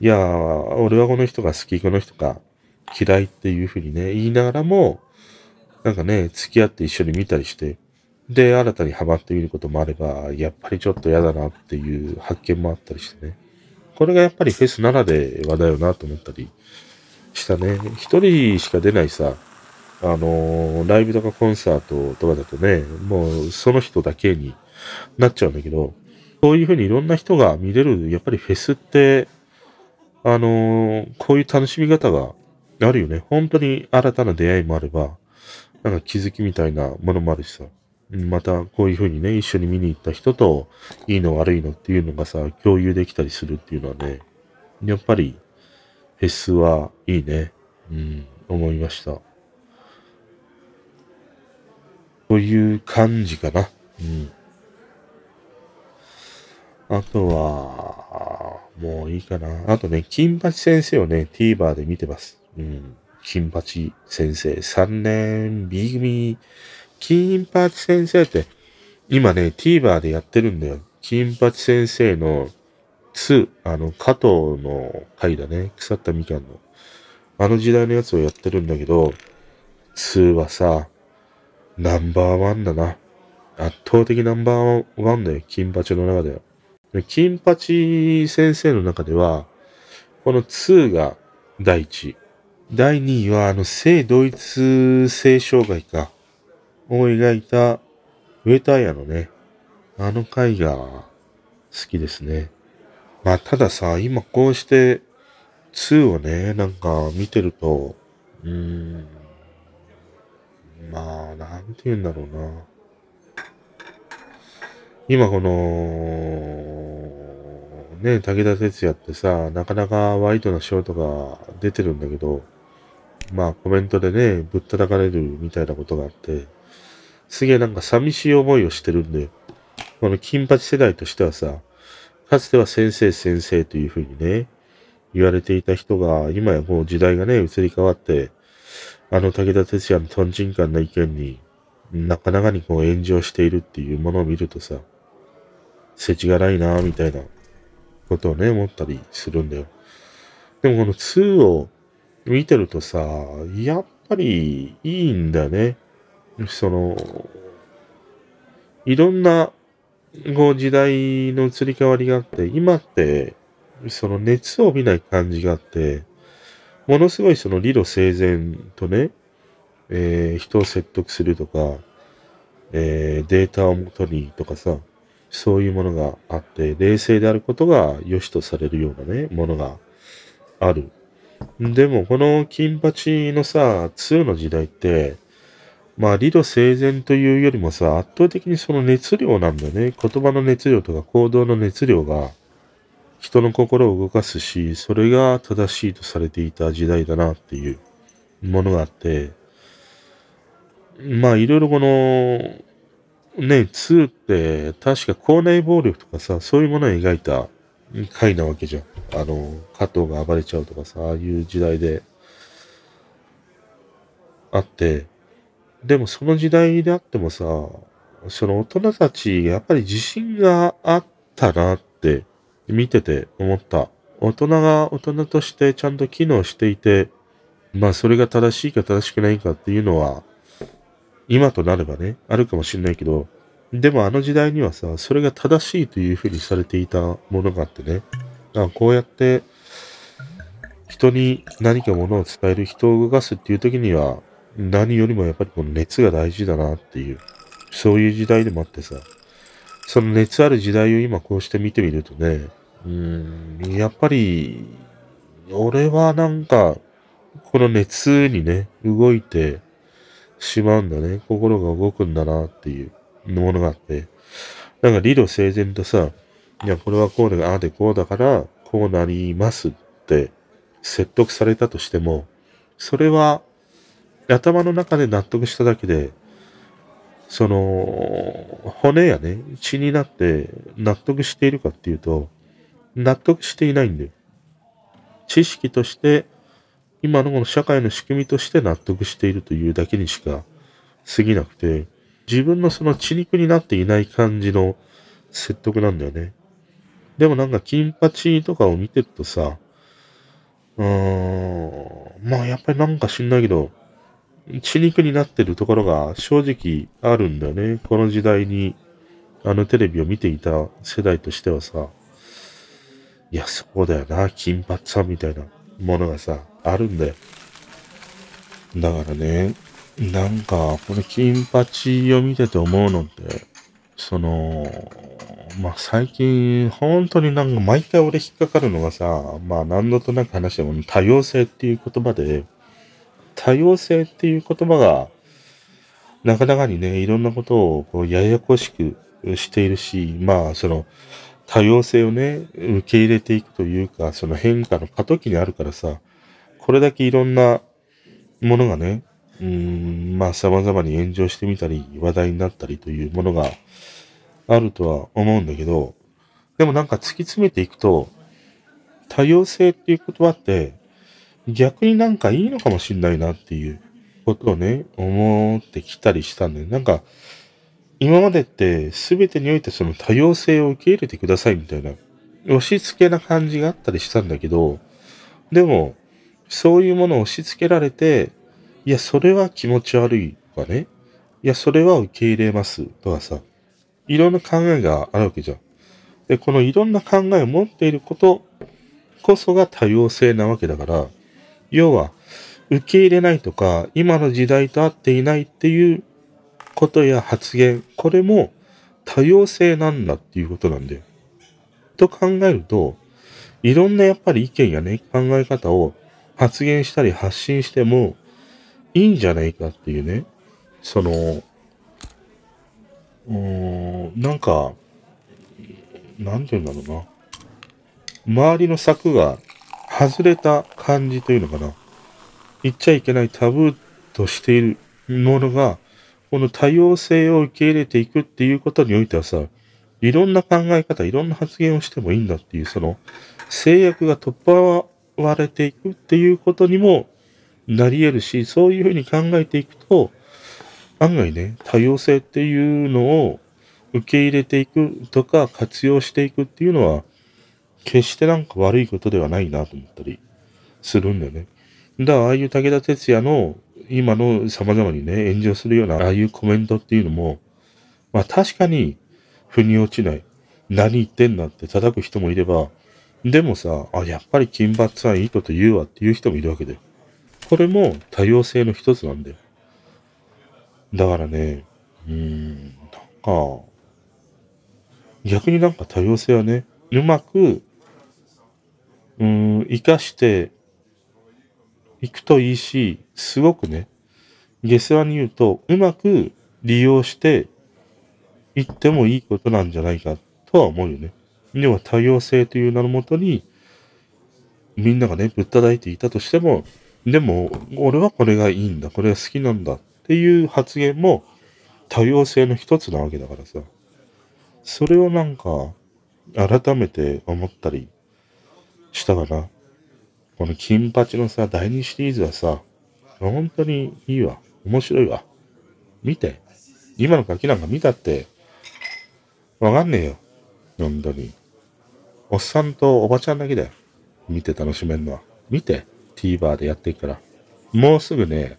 いや俺はこの人が好き、この人が嫌いっていうふうにね、言いながらも、なんかね、付き合って一緒に見たりして、で、新たにハマってみることもあれば、やっぱりちょっと嫌だなっていう発見もあったりしてね。これがやっぱりフェスならではだよなと思ったりしたね。一人しか出ないさ、あのー、ライブとかコンサートとかだとね、もうその人だけになっちゃうんだけど、そういうふうにいろんな人が見れる、やっぱりフェスって、あのー、こういう楽しみ方があるよね。本当に新たな出会いもあれば、なんか気づきみたいなものもあるしさ。また、こういう風にね、一緒に見に行った人と、いいの悪いのっていうのがさ、共有できたりするっていうのはね、やっぱり、フェスはいいね。うん、思いました。という感じかな。うん。あとは、もういいかな。あとね、金八先生をね、TVer で見てます。うん。金八先生、3年 B 組、金八先生って、今ね、TVer でやってるんだよ。金八先生の2、あの、加藤の回だね。腐ったみかんの。あの時代のやつをやってるんだけど、2はさ、ナンバーワンだな。圧倒的ナンバーワンだよ。金八の中では。金八先生の中では、この2が第一。第2位は、あの、性同一性障害か、を描いた、ウェタイヤのね、あの回が好きですね。まあ、たださ、今こうして2をね、なんか見てると、うーん、まあ、なんて言うんだろうな。今この、ね、武田鉄矢ってさ、なかなかワイドなショートが出てるんだけど、まあコメントでね、ぶったたかれるみたいなことがあって、すげえなんか寂しい思いをしてるんで、この金八世代としてはさ、かつては先生先生というふうにね、言われていた人が、今やもう時代がね、移り変わって、あの武田鉄矢のトンチンカンな意見に、なかなかにこう炎上しているっていうものを見るとさ、世知がないなみたいなことをね、思ったりするんだよ。でもこの2を見てるとさ、やっぱりいいんだね。その、いろんな、こう時代の移り変わりがあって、今って、その熱を帯びない感じがあって、ものすごいその理路整然とね、えー、人を説得するとか、えー、データをもとにとかさ、そういうものがあって、冷静であることが良しとされるようなね、ものがある。でも、この金八のさ、2の時代って、まあ、理路整然というよりもさ、圧倒的にその熱量なんだよね。言葉の熱量とか行動の熱量が、人の心を動かすし、それが正しいとされていた時代だなっていうものがあって、まあいろいろこの、ね、2って確か校内暴力とかさ、そういうものを描いた回なわけじゃん。あの、加藤が暴れちゃうとかさ、ああいう時代であって、でもその時代であってもさ、その大人たち、やっぱり自信があったなって見てて思った。大人が大人としてちゃんと機能していて、まあそれが正しいか正しくないかっていうのは、今となればね、あるかもしれないけど、でもあの時代にはさ、それが正しいというふうにされていたものがあってね、あこうやって人に何かものを伝える人を動かすっていう時には、何よりもやっぱりこの熱が大事だなっていう、そういう時代でもあってさ、その熱ある時代を今こうして見てみるとね、うん、やっぱり、俺はなんか、この熱にね、動いてしまうんだね。心が動くんだなっていう。のものがあって。なんか理路整然とさ、いや、これはこうで、ああでこうだから、こうなりますって説得されたとしても、それは頭の中で納得しただけで、その、骨やね、血になって納得しているかっていうと、納得していないんだよ。知識として、今のこの社会の仕組みとして納得しているというだけにしか過ぎなくて、自分のその血肉になっていない感じの説得なんだよね。でもなんか金八とかを見てるとさ、うーん、まあやっぱりなんか知んないけど、血肉になってるところが正直あるんだよね。この時代に、あのテレビを見ていた世代としてはさ、いや、そうだよな、金髪さんみたいなものがさ、あるんだよ。だからね、なんか、この金八を見てて思うのって、その、まあ、最近、本当になんか毎回俺引っかかるのがさ、まあ、何度となく話しても多様性っていう言葉で、多様性っていう言葉が、なかなかにね、いろんなことをこうややこしくしているし、まあ、その、多様性をね、受け入れていくというか、その変化の過渡期にあるからさ、これだけいろんなものがね、うん、まあ様々に炎上してみたり、話題になったりというものがあるとは思うんだけど、でもなんか突き詰めていくと、多様性っていう言葉って、逆になんかいいのかもしんないなっていうことをね、思ってきたりしたんだよ。なんか、今までって全てにおいてその多様性を受け入れてくださいみたいな、押し付けな感じがあったりしたんだけど、でも、そういうものを押し付けられて、いや、それは気持ち悪いとかね、いや、それは受け入れますとかさ、いろんな考えがあるわけじゃん。で、このいろんな考えを持っていることこそが多様性なわけだから、要は、受け入れないとか、今の時代と合っていないっていうことや発言、これも多様性なんだっていうことなんだよ。と考えると、いろんなやっぱり意見やね、考え方を発言したり発信してもいいんじゃないかっていうね、その、うーん、なんか、なんて言うんだろうな。周りの柵が外れた感じというのかな。言っちゃいけないタブーとしているものが、この多様性を受け入れていくっていうことにおいてはさ、いろんな考え方、いろんな発言をしてもいいんだっていう、その制約が取っ払われていくっていうことにもなり得るし、そういうふうに考えていくと、案外ね、多様性っていうのを受け入れていくとか活用していくっていうのは、決してなんか悪いことではないなと思ったりするんだよね。だから、ああいう武田鉄矢の今の様々にね、炎上するような、ああいうコメントっていうのも、まあ確かに、腑に落ちない。何言ってんだって叩く人もいれば、でもさ、あ、やっぱり金髪さんいいこと言うわっていう人もいるわけで。これも多様性の一つなんだよ。だからね、うーん、なんか、逆になんか多様性はね、うまく、うーん、活かしていくといいし、すごくね、下世話に言うと、うまく利用していってもいいことなんじゃないかとは思うよね。要は多様性という名のもとに、みんながね、ぶったたいていたとしても、でも、俺はこれがいいんだ、これが好きなんだっていう発言も多様性の一つなわけだからさ。それをなんか、改めて思ったりしたかな。この金八のさ、第2シリーズはさ、本当にいいわ。面白いわ。見て。今のガキなんか見たって、わかんねえよ。本当に。おっさんとおばちゃんだけだよ。見て楽しめるのは。見て。TVer でやっていくから。もうすぐね、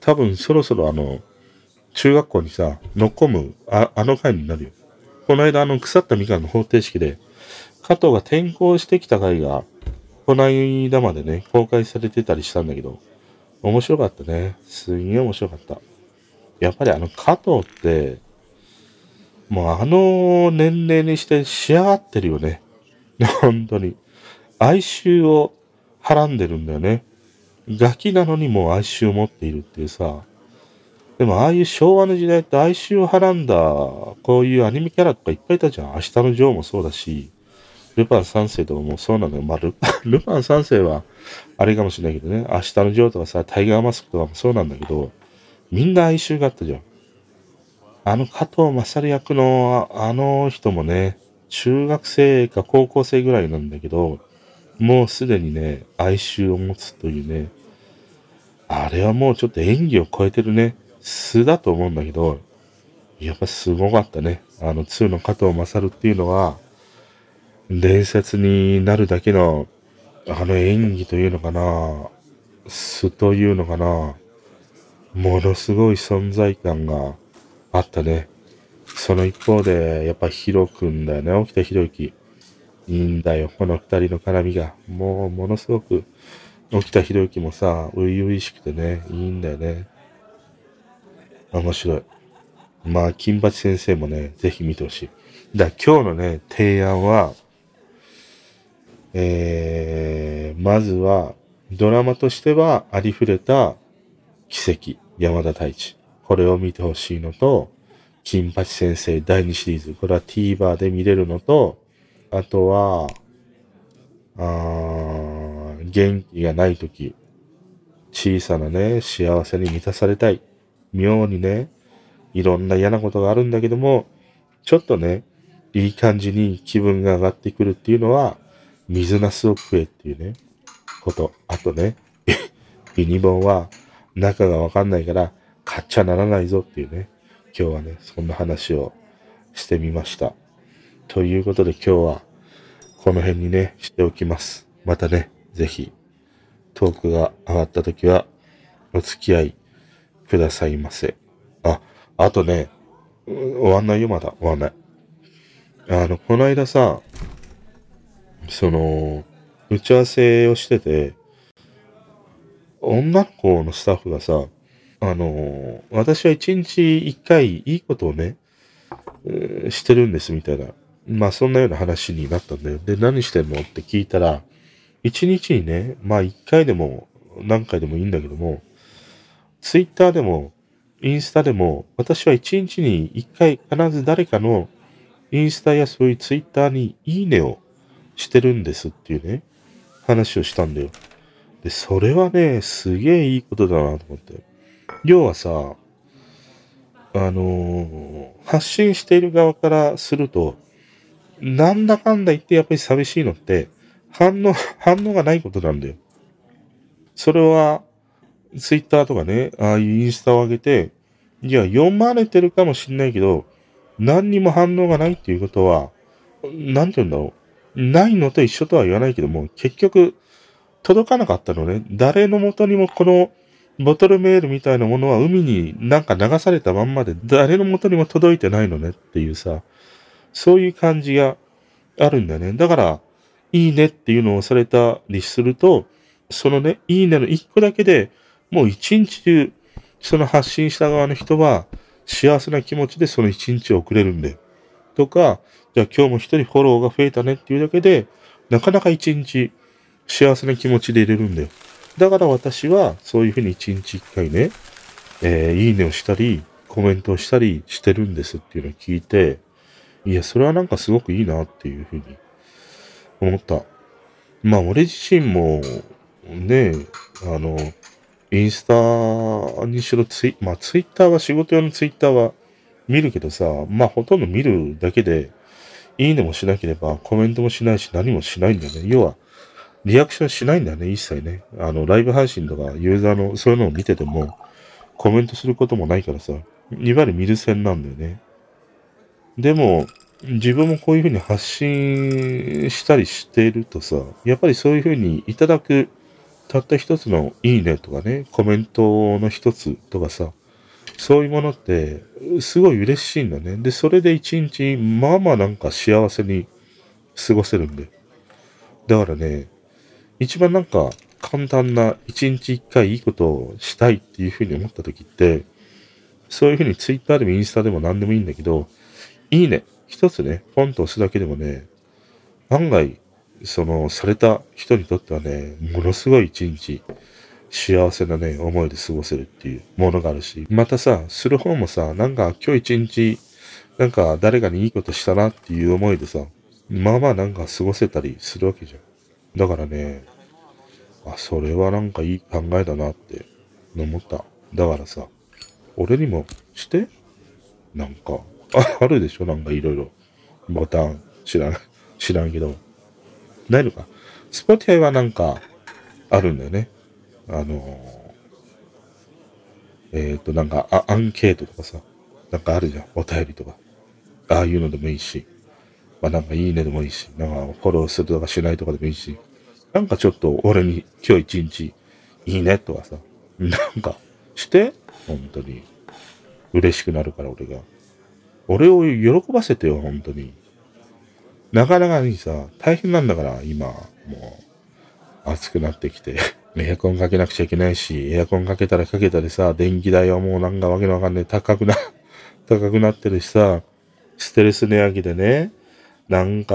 多分そろそろあの、中学校にさ、乗っ込む、ああの回になるよ。この間あの腐ったみかんの方程式で、加藤が転校してきた回が、この間までね、公開されてたりしたんだけど、面白かったね。すげえ面白かった。やっぱりあの加藤って、もうあの年齢にして仕上がってるよね。本当に。哀愁をはらんでるんだよね。ガキなのにもう哀愁を持っているっていうさ。でもああいう昭和の時代って哀愁をはらんだ、こういうアニメキャラとかいっぱいいたじゃん。明日のジョーもそうだし、ルパン三世とかもそうなのよ。まあ、ルパン、ルパン三世は、あれかもしれないけどね。明日のジョーとかさ、タイガーマスクとかもそうなんだけど、みんな哀愁があったじゃん。あの加藤勝役のあの人もね、中学生か高校生ぐらいなんだけど、もうすでにね、哀愁を持つというね、あれはもうちょっと演技を超えてるね、素だと思うんだけど、やっぱすごかったね。あの2の加藤勝っていうのは、伝説になるだけの、あの演技というのかな、素というのかな、ものすごい存在感があったね。その一方で、やっぱヒロくんだよね、沖田博之。いいんだよ、この二人の絡みが。もう、ものすごく、沖田博之もさ、初々しくてね、いいんだよね。面白い。まあ、金八先生もね、ぜひ見てほしい。だ今日のね、提案は、えー、まずは、ドラマとしてはありふれた奇跡、山田太一。これを見てほしいのと、金八先生第2シリーズ。これは TVer で見れるのと、あとは、あ元気がないとき、小さなね、幸せに満たされたい。妙にね、いろんな嫌なことがあるんだけども、ちょっとね、いい感じに気分が上がってくるっていうのは、水なすを食えっていうね、こと。あとね、ユニボンは中がわかんないから買っちゃならないぞっていうね、今日はね、そんな話をしてみました。ということで今日はこの辺にね、しておきます。またね、ぜひトークが上がった時はお付き合いくださいませ。あ、あとね、終わんないよ、まだ。終わんない。あの、この間さ、その、打ち合わせをしてて、女の子のスタッフがさ、あの、私は一日一回いいことをね、してるんですみたいな。まあそんなような話になったんだよ。で、何してんの？って聞いたら、一日にね、まあ一回でも何回でもいいんだけども、ツイッターでも、インスタでも、私は一日に一回必ず誰かのインスタやそういうツイッターにいいねをしてるんですっていうね、話をしたんだよ。で、それはね、すげえいいことだなと思って。要はさ、あのー発信している側からすると、なんだかんだ言ってやっぱり寂しいのって、反応、反応がないことなんだよ。それは、ツイッターとかね、ああいうインスタを上げて、いや、読まれてるかもしんないけど、何にも反応がないっていうことは、なんて言うんだろう。ないのと一緒とは言わないけども、結局、届かなかったのね。誰の元にもこの、ボトルメールみたいなものは海になんか流されたまんまで、誰の元にも届いてないのねっていうさ、そういう感じがあるんだね。だから、いいねっていうのをされたりすると、そのね、いいねの一個だけでもう一日中、その発信した側の人は幸せな気持ちでその一日を送れるんだよ。とか、じゃあ今日も一人フォローが増えたねっていうだけで、なかなか一日幸せな気持ちでいれるんだよ。だから私はそういうふうに一日一回ね、えーいいねをしたり、コメントをしたりしてるんですっていうのを聞いて、いや、それはなんかすごくいいなっていうふうに思った。まあ、俺自身も、ね、あの、インスタにしろツイ、まあ、ツイッターは仕事用のツイッターは見るけどさ、まあ、ほとんど見るだけで、いいねもしなければ、コメントもしないし、何もしないんだよね。要は、リアクションしないんだよね、一切ね。あの、ライブ配信とか、ユーザーのそういうのを見てても、コメントすることもないからさ、いわゆる見る線なんだよね。でも、自分もこういうふうに発信したりしているとさ、やっぱりそういうふうにいただく、たった一つのいいねとかね、コメントの一つとかさ、そういうものって、すごい嬉しいんだね。で、それで一日、まあまあなんか幸せに過ごせるんで。だからね、一番なんか簡単な一日一回いいことをしたいっていうふうに思った時って、そういうふうにツイッターでもインスタでも何でもいいんだけど、いいね。一つね、ポンと押すだけでもね、案外、その、された人にとってはね、ものすごい一日、幸せなね、思いで過ごせるっていうものがあるし、またさ、する方もさ、なんか今日一日、なんか誰かにいいことしたなっていう思いでさ、まあまあなんか過ごせたりするわけじゃん。だからね、あ、それはなんかいい考えだなって思った。だからさ、俺にもしてなんか、ああるでしょ？なんかいろいろ。ボタン、知らん、知らんけど。ないのか。スポティアはなんか、あるんだよね。あのー、えっ、と、なんかあ、アンケートとかさ、なんかあるじゃん。お便りとか。ああいうのでもいいし。まあなんかいいねでもいいし。なんかフォローするとかしないとかでもいいし。なんかちょっと俺に今日一日いいねとかさ。なんかして、本当に。嬉しくなるから俺が。俺を喜ばせてよ、本当に。なかなかにさ、大変なんだから、今、もう、暑くなってきて、エアコンかけなくちゃいけないし、エアコンかけたらかけたりさ、電気代はもうなんかわけのわかんない、高くな、高くなってるしさ、ステレス値上げでね、なんか、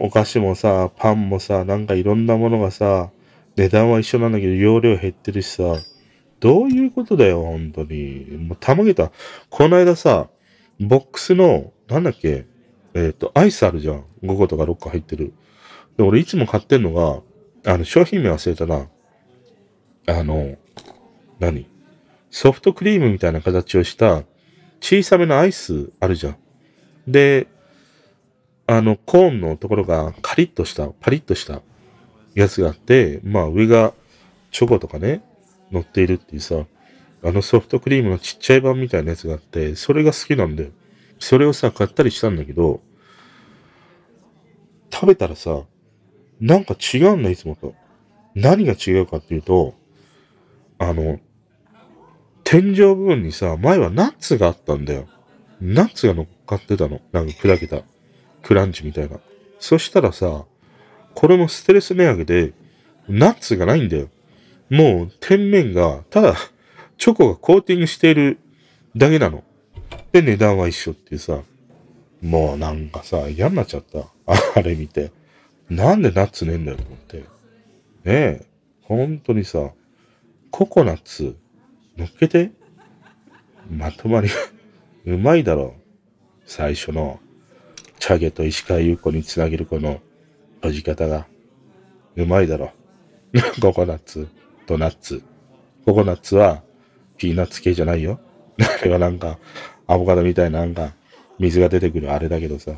お菓子もさ、パンもさ、なんかいろんなものがさ、値段は一緒なんだけど、容量減ってるしさ、どういうことだよ、本当に。もうたまげた。この間さ、ボックスの、なんだっけ、えっ、と、アイスあるじゃん。5個とか6個入ってる。で、俺いつも買ってんのが、あの、商品名忘れたな。あの、何？ソフトクリームみたいな形をした小さめのアイスあるじゃん。で、あの、コーンのところがカリッとした、パリッとしたやつがあって、まあ上がチョコとかね、乗っているっていうさ、あのソフトクリームのちっちゃい版みたいなやつがあって、それが好きなんだよ。それをさ、買ったりしたんだけど、食べたらさ、なんか違うんだ、いつもと。何が違うかっていうと、あの、天井部分にさ、前はナッツがあったんだよ。ナッツが乗っかってたの。なんか砕けた。クランチみたいな。そしたらさ、これもステレス値上げで、ナッツがないんだよ。もう、天面が、ただ、チョコがコーティングしているだけなの。で、値段は一緒っていうさ。もうなんかさ、嫌になっちゃった。あれ見て。なんでナッツねえんだよと思って。ねえ、本当にさ、ココナッツ乗っけて。まとまりうまいだろ。最初の、チャゲと石川優子につなげるこの閉じ方が。うまいだろ。ココナッツとナッツ。ココナッツはピーナッツ系じゃないよ。あれはなんか、アボカドみたいななんか、水が出てくるあれだけどさ、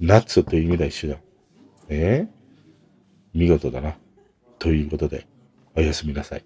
ナッツという意味では一緒だ。えー？見事だな。ということで、おやすみなさい。